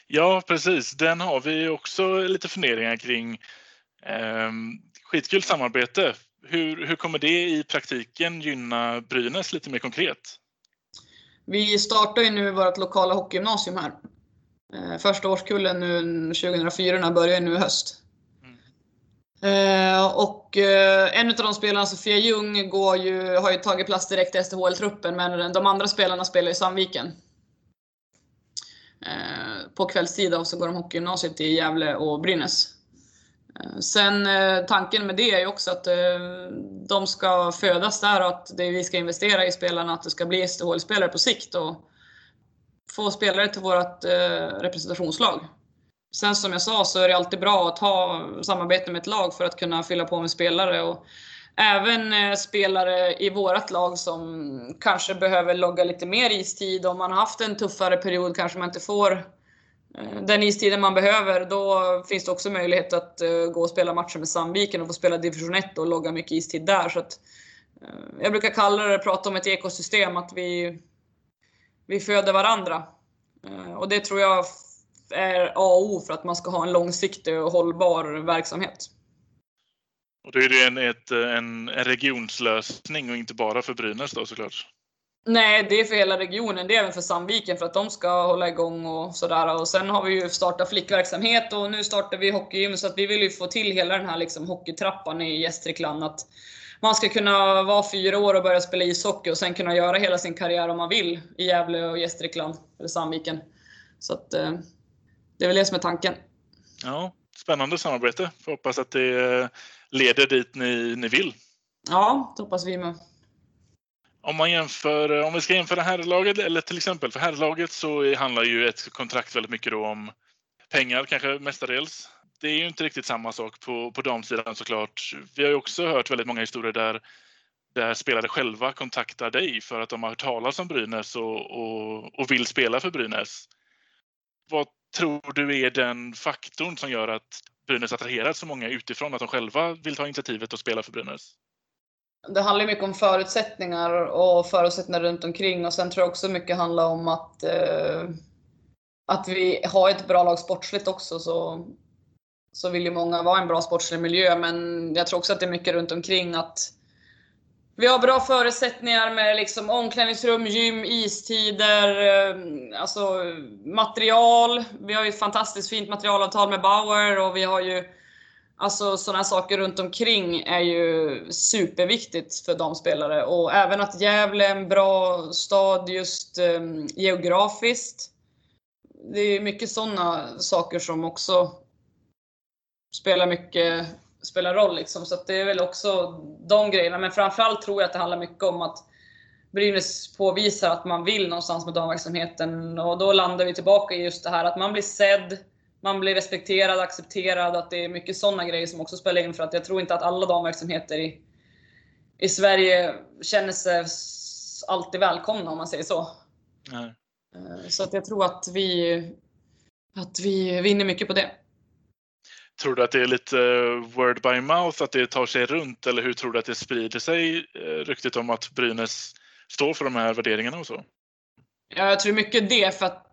Ja, precis. Den har vi också lite funderingar kring. Ehm, Skitkul samarbete. Hur, hur kommer det i praktiken gynna Brynäs lite mer konkret? Vi startar ju nu vårt lokala hockeygymnasium här. Eh, första årskullen nu 2004 börjar nu i höst. Eh, och eh, en av de spelarna, Sofia Ljung, går ju, har ju tagit plats direkt i SDHL-truppen, men de andra spelarna spelar i Sandviken. På kvällstid så går de hockeygymnasiet i Gävle och Brynäs. Eh, sen eh, tanken med det är ju också att eh, de ska födas där och att det vi ska investera i spelarna, att det ska bli SDHL-spelare på sikt och få spelare till vårt representationslag. Sen som jag sa så är det alltid bra att ha samarbete med ett lag för att kunna fylla på med spelare. Och även spelare i vårt lag som kanske behöver logga lite mer istid. Om man har haft en tuffare period kanske man inte får Eh, den istiden man behöver. Då finns det också möjlighet att eh, gå och spela matcher med Sandviken och få spela division 1 och logga mycket istid där. Så att, eh, jag brukar kalla det, prata om ett ekosystem, att vi, vi föder varandra. Och det tror jag är A och O för att man ska ha en långsiktig och hållbar verksamhet. Och då är det en, ett, en, en regionslösning och inte bara för Brynäs då såklart? Nej, det är för hela regionen. Det är även för Sandviken för att de ska hålla igång och sådär. Och sen har vi ju startat flickverksamhet och nu startar vi hockeygym så att vi vill ju få till hela den här liksom hockeytrappan i Gästrikland. Att man ska kunna vara fyra år och börja spela ishockey och sen kunna göra hela sin karriär om man vill i Gävle och Gästrikland, eller Sandviken. Så att, eh, det är väl det som är tanken. Ja, spännande samarbete. Får hoppas att det eh, leder dit ni, ni vill. Ja, det hoppas vi med. Om, man jämför, eh, om vi ska jämföra herrlaget, eller till exempel för herrlaget så handlar ju ett kontrakt väldigt mycket då om pengar, kanske mestadels. Det är ju inte riktigt samma sak på, på damsidan såklart. Vi har ju också hört väldigt många historier där, där spelare själva kontaktar dig för att de har hört talas om Brynäs och, och, och vill spela för Brynäs. Vad tror du är den faktorn som gör att Brynäs attraherar så många utifrån, att de själva vill ta initiativet och spela för Brynäs? Det handlar mycket om förutsättningar och förutsättningar runt omkring och sen tror jag också mycket handlar om att, eh, att vi har ett bra lag sportsligt också. Så, så vill ju många vara en bra sportslig miljö, men jag tror också att det är mycket runt omkring att vi har bra förutsättningar med liksom omklädningsrum, gym, istider, eh, alltså material. Vi har ju ett fantastiskt fint materialavtal med Bauer och vi har ju Alltså sådana saker runt omkring är ju superviktigt för damspelare. och även att Gävle är en bra stad just um, geografiskt. Det är mycket sådana saker som också spelar mycket spelar roll. Liksom. Så det är väl också de grejerna. Men framförallt tror jag att det handlar mycket om att Brynäs påvisar att man vill någonstans med damverksamheten. Och då landar vi tillbaka i just det här att man blir sedd, man blir respekterad, accepterad. Att det är mycket sådana grejer som också spelar in. För att jag tror inte att alla damverksamheter i, i Sverige känner sig alltid välkomna om man säger så. Nej. Eh, så att jag tror att vi, att vi vinner mycket på det. Tror du att det är lite eh, word by mouth, att det tar sig runt eller hur tror du att det sprider sig eh, ryktet om att Brynäs står för de här värderingarna och så? Ja, jag tror mycket det för att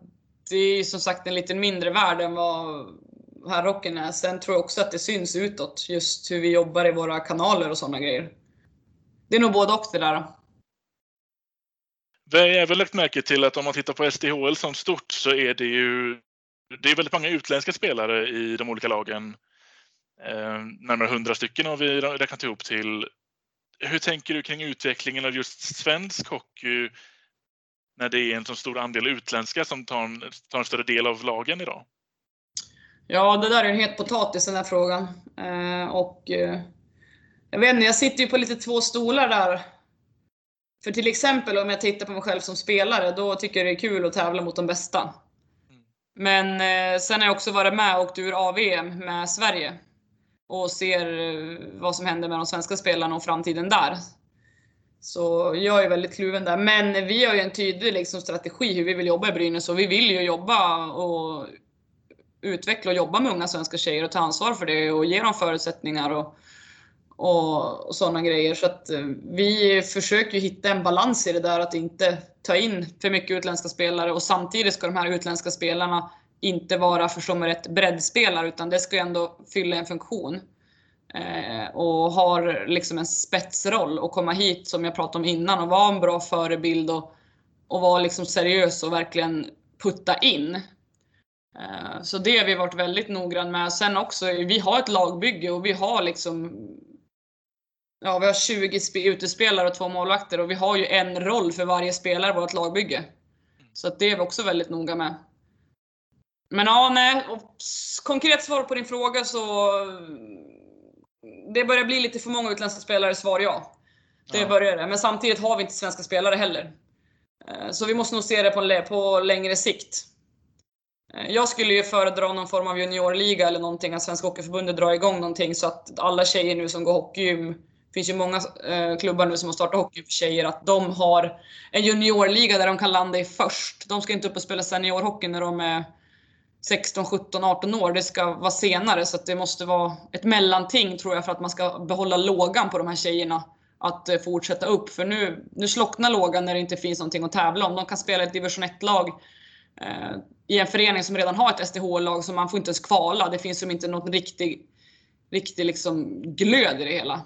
det är som sagt en lite mindre värld än vad herrocken är. Sen tror jag också att det syns utåt, just hur vi jobbar i våra kanaler och sådana grejer. Det är nog både och det där. Vi har även lagt märke till att om man tittar på SDHL som stort så är det ju det är väldigt många utländska spelare i de olika lagen. Eh, närmare hundra stycken har vi räknat ihop till. Hur tänker du kring utvecklingen av just svensk hockey när det är en så stor andel utländska som tar en, tar en större del av lagen idag? Ja, det där är en het potatis den här frågan. Eh, och eh, jag vet inte, jag sitter ju på lite två stolar där. För till exempel om jag tittar på mig själv som spelare, då tycker jag det är kul att tävla mot de bästa. Men eh, sen har jag också varit med och åkt ur AVM med Sverige. Och ser eh, vad som händer med de svenska spelarna och framtiden där. Så jag är väldigt kluven där. Men vi har ju en tydlig liksom, strategi hur vi vill jobba i Brynäs och vi vill ju jobba och utveckla och jobba med unga svenska tjejer och ta ansvar för det och ge dem förutsättningar och, och, och sådana grejer. Så att eh, vi försöker hitta en balans i det där att inte ta in för mycket utländska spelare och samtidigt ska de här utländska spelarna inte vara, förstå mig rätt, breddspelare utan det ska ju ändå fylla en funktion. Eh, och har liksom en spetsroll och komma hit som jag pratade om innan och vara en bra förebild och, och vara liksom seriös och verkligen putta in. Eh, så det har vi varit väldigt noggrann med. Sen också, vi har ett lagbygge och vi har liksom Ja, vi har 20 utespelare och två målvakter och vi har ju en roll för varje spelare i vårt lagbygge. Så att det är vi också väldigt noga med. Men ja, nej. Konkret svar på din fråga så... Det börjar bli lite för många utländska spelare, svar ja. Det ja. börjar det. Men samtidigt har vi inte svenska spelare heller. Eh, så vi måste nog se det på, på längre sikt. Eh, jag skulle ju föredra någon form av juniorliga eller någonting, att Svenska Hockeyförbundet drar igång någonting så att alla tjejer nu som går hockeygym, det finns ju många eh, klubbar nu som har startat hockey för tjejer, att de har en juniorliga där de kan landa i först. De ska inte upp och spela seniorhockey när de är 16, 17, 18 år. Det ska vara senare så att det måste vara ett mellanting tror jag för att man ska behålla lågan på de här tjejerna. Att eh, fortsätta upp. För nu, nu slocknar lågan när det inte finns någonting att tävla om. De kan spela ett division 1-lag eh, i en förening som redan har ett SDH-lag så man får inte ens kvala. Det finns ju inte något riktig, riktig liksom glöd i det hela.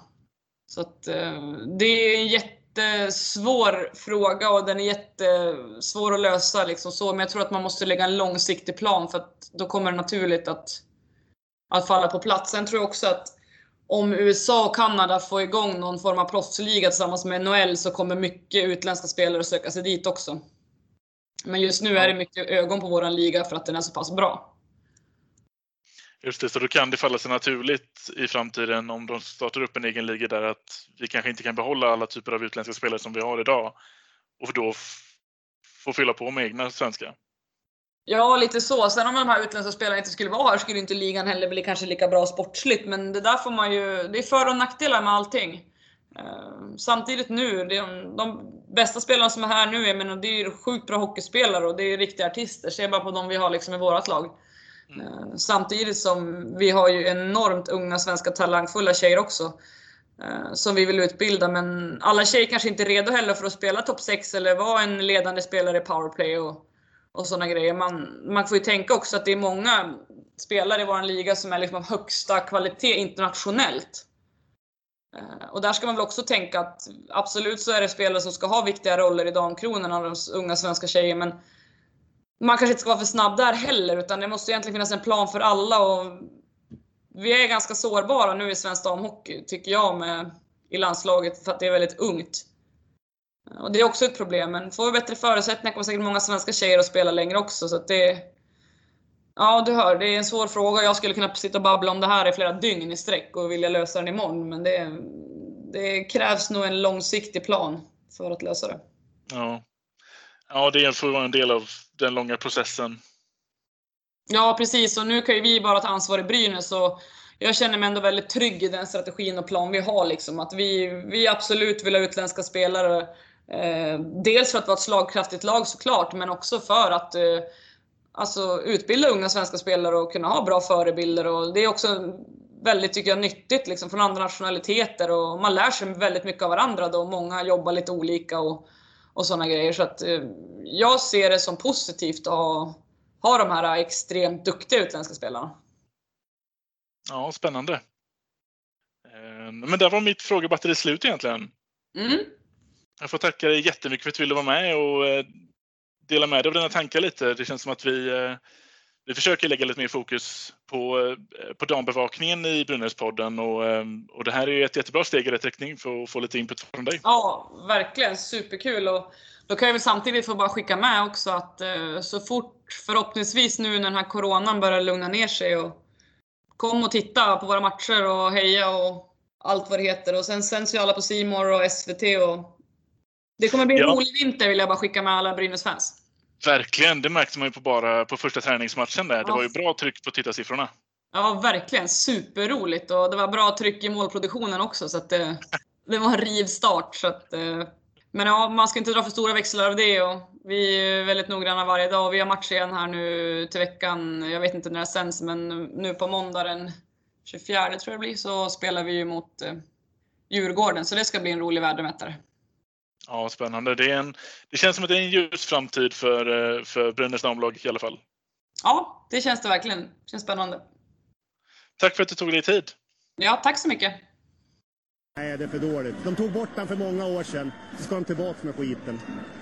Så att, eh, det är en jättesvår fråga och den är jättesvår att lösa. Liksom så. Men jag tror att man måste lägga en långsiktig plan för att då kommer det naturligt att, att falla på plats. Sen tror jag också att om USA och Kanada får igång någon form av proffsliga tillsammans med NHL så kommer mycket utländska spelare söka sig dit också. Men just nu är det mycket ögon på våran liga för att den är så pass bra. Just det, så då kan det falla sig naturligt i framtiden om de startar upp en egen liga där att vi kanske inte kan behålla alla typer av utländska spelare som vi har idag och då få fylla på med egna svenska. Ja, lite så. Sen om de här utländska spelarna inte skulle vara här skulle inte ligan heller bli kanske lika bra sportsligt. Men det där får man ju, det är för och nackdelar med allting. Ehm, samtidigt nu, de, de bästa spelarna som är här nu, jag menar, det är sjukt bra hockeyspelare och det är riktiga artister. Se bara på de vi har liksom i vårt lag. Mm. Eh, samtidigt som vi har ju enormt unga svenska talangfulla tjejer också. Eh, som vi vill utbilda, men alla tjejer kanske inte är redo heller för att spela topp 6 eller vara en ledande spelare i powerplay och, och sådana grejer. Man, man får ju tänka också att det är många spelare i vår liga som är liksom av högsta kvalitet internationellt. Eh, och där ska man väl också tänka att absolut så är det spelare som ska ha viktiga roller i damkronorna, de unga svenska tjejer, men man kanske inte ska vara för snabb där heller, utan det måste egentligen finnas en plan för alla. Och vi är ganska sårbara nu i svensk damhockey, tycker jag, med, i landslaget, för att det är väldigt ungt. Och det är också ett problem, men får vi bättre förutsättningar kommer säkert många svenska tjejer att spela längre också. Så det, Ja, du hör, det är en svår fråga. Jag skulle kunna sitta och babbla om det här i flera dygn i sträck och vilja lösa den imorgon. Men det, det krävs nog en långsiktig plan för att lösa det. Ja, ja det får vara en del av den långa processen. Ja, precis. Och nu kan ju vi bara ta ansvar i Brynäs. Och jag känner mig ändå väldigt trygg i den strategin och plan vi har. Liksom. Att vi, vi absolut vill ha utländska spelare. Eh, dels för att vara ett slagkraftigt lag såklart, men också för att eh, alltså, utbilda unga svenska spelare och kunna ha bra förebilder. Och det är också väldigt, tycker jag, nyttigt liksom, från andra nationaliteter och man lär sig väldigt mycket av varandra då många jobbar lite olika och, och sådana grejer. Så att eh, jag ser det som positivt att ha, ha de här extremt duktiga utländska spelarna. Ja, spännande. Eh, men där var mitt frågebatteri slut egentligen. Mm. Jag får tacka dig jättemycket för att du ville vara med och eh, dela med dig av dina tankar lite. Det känns som att vi, eh, vi försöker lägga lite mer fokus på, eh, på dambevakningen i Brynäspodden och, eh, och det här är ett jättebra steg i rätt riktning för att få lite input från dig. Ja, verkligen. Superkul. Och då kan jag väl samtidigt få bara skicka med också att eh, så fort, förhoppningsvis nu när den här coronan börjar lugna ner sig och kom och titta på våra matcher och heja och allt vad det heter. Och sen sänds ju alla på Simor och SVT och det kommer bli en Ja. rolig vinter vill jag bara skicka med alla Brynäs-fans. Verkligen, det märkte man ju på bara på första träningsmatchen där. Det var ju bra tryck på tittarsiffrorna. Ja, verkligen. Superroligt. Och det var bra tryck i målproduktionen också. Så att det, [LAUGHS] det var en rivstart. Så att, eh, men ja, man ska inte dra för stora växlar av det. Och vi är väldigt noggranna varje dag. Vi har match igen här nu till veckan. Jag vet inte när det sänds, men nu på måndag den 24 tror jag det blir, så spelar vi ju mot eh, Djurgården. Så det ska bli en rolig värdemätare. Ja, spännande. Det, är en, det känns som att det är en ljus framtid för, eh, för Brynäs damlag i alla fall. Ja, det känns det verkligen. Det känns spännande. Tack för att du tog dig tid. Ja, tack så mycket. Nej, det är för dåligt. De tog bort den för många år sedan. Så ska de tillbaka med skiten.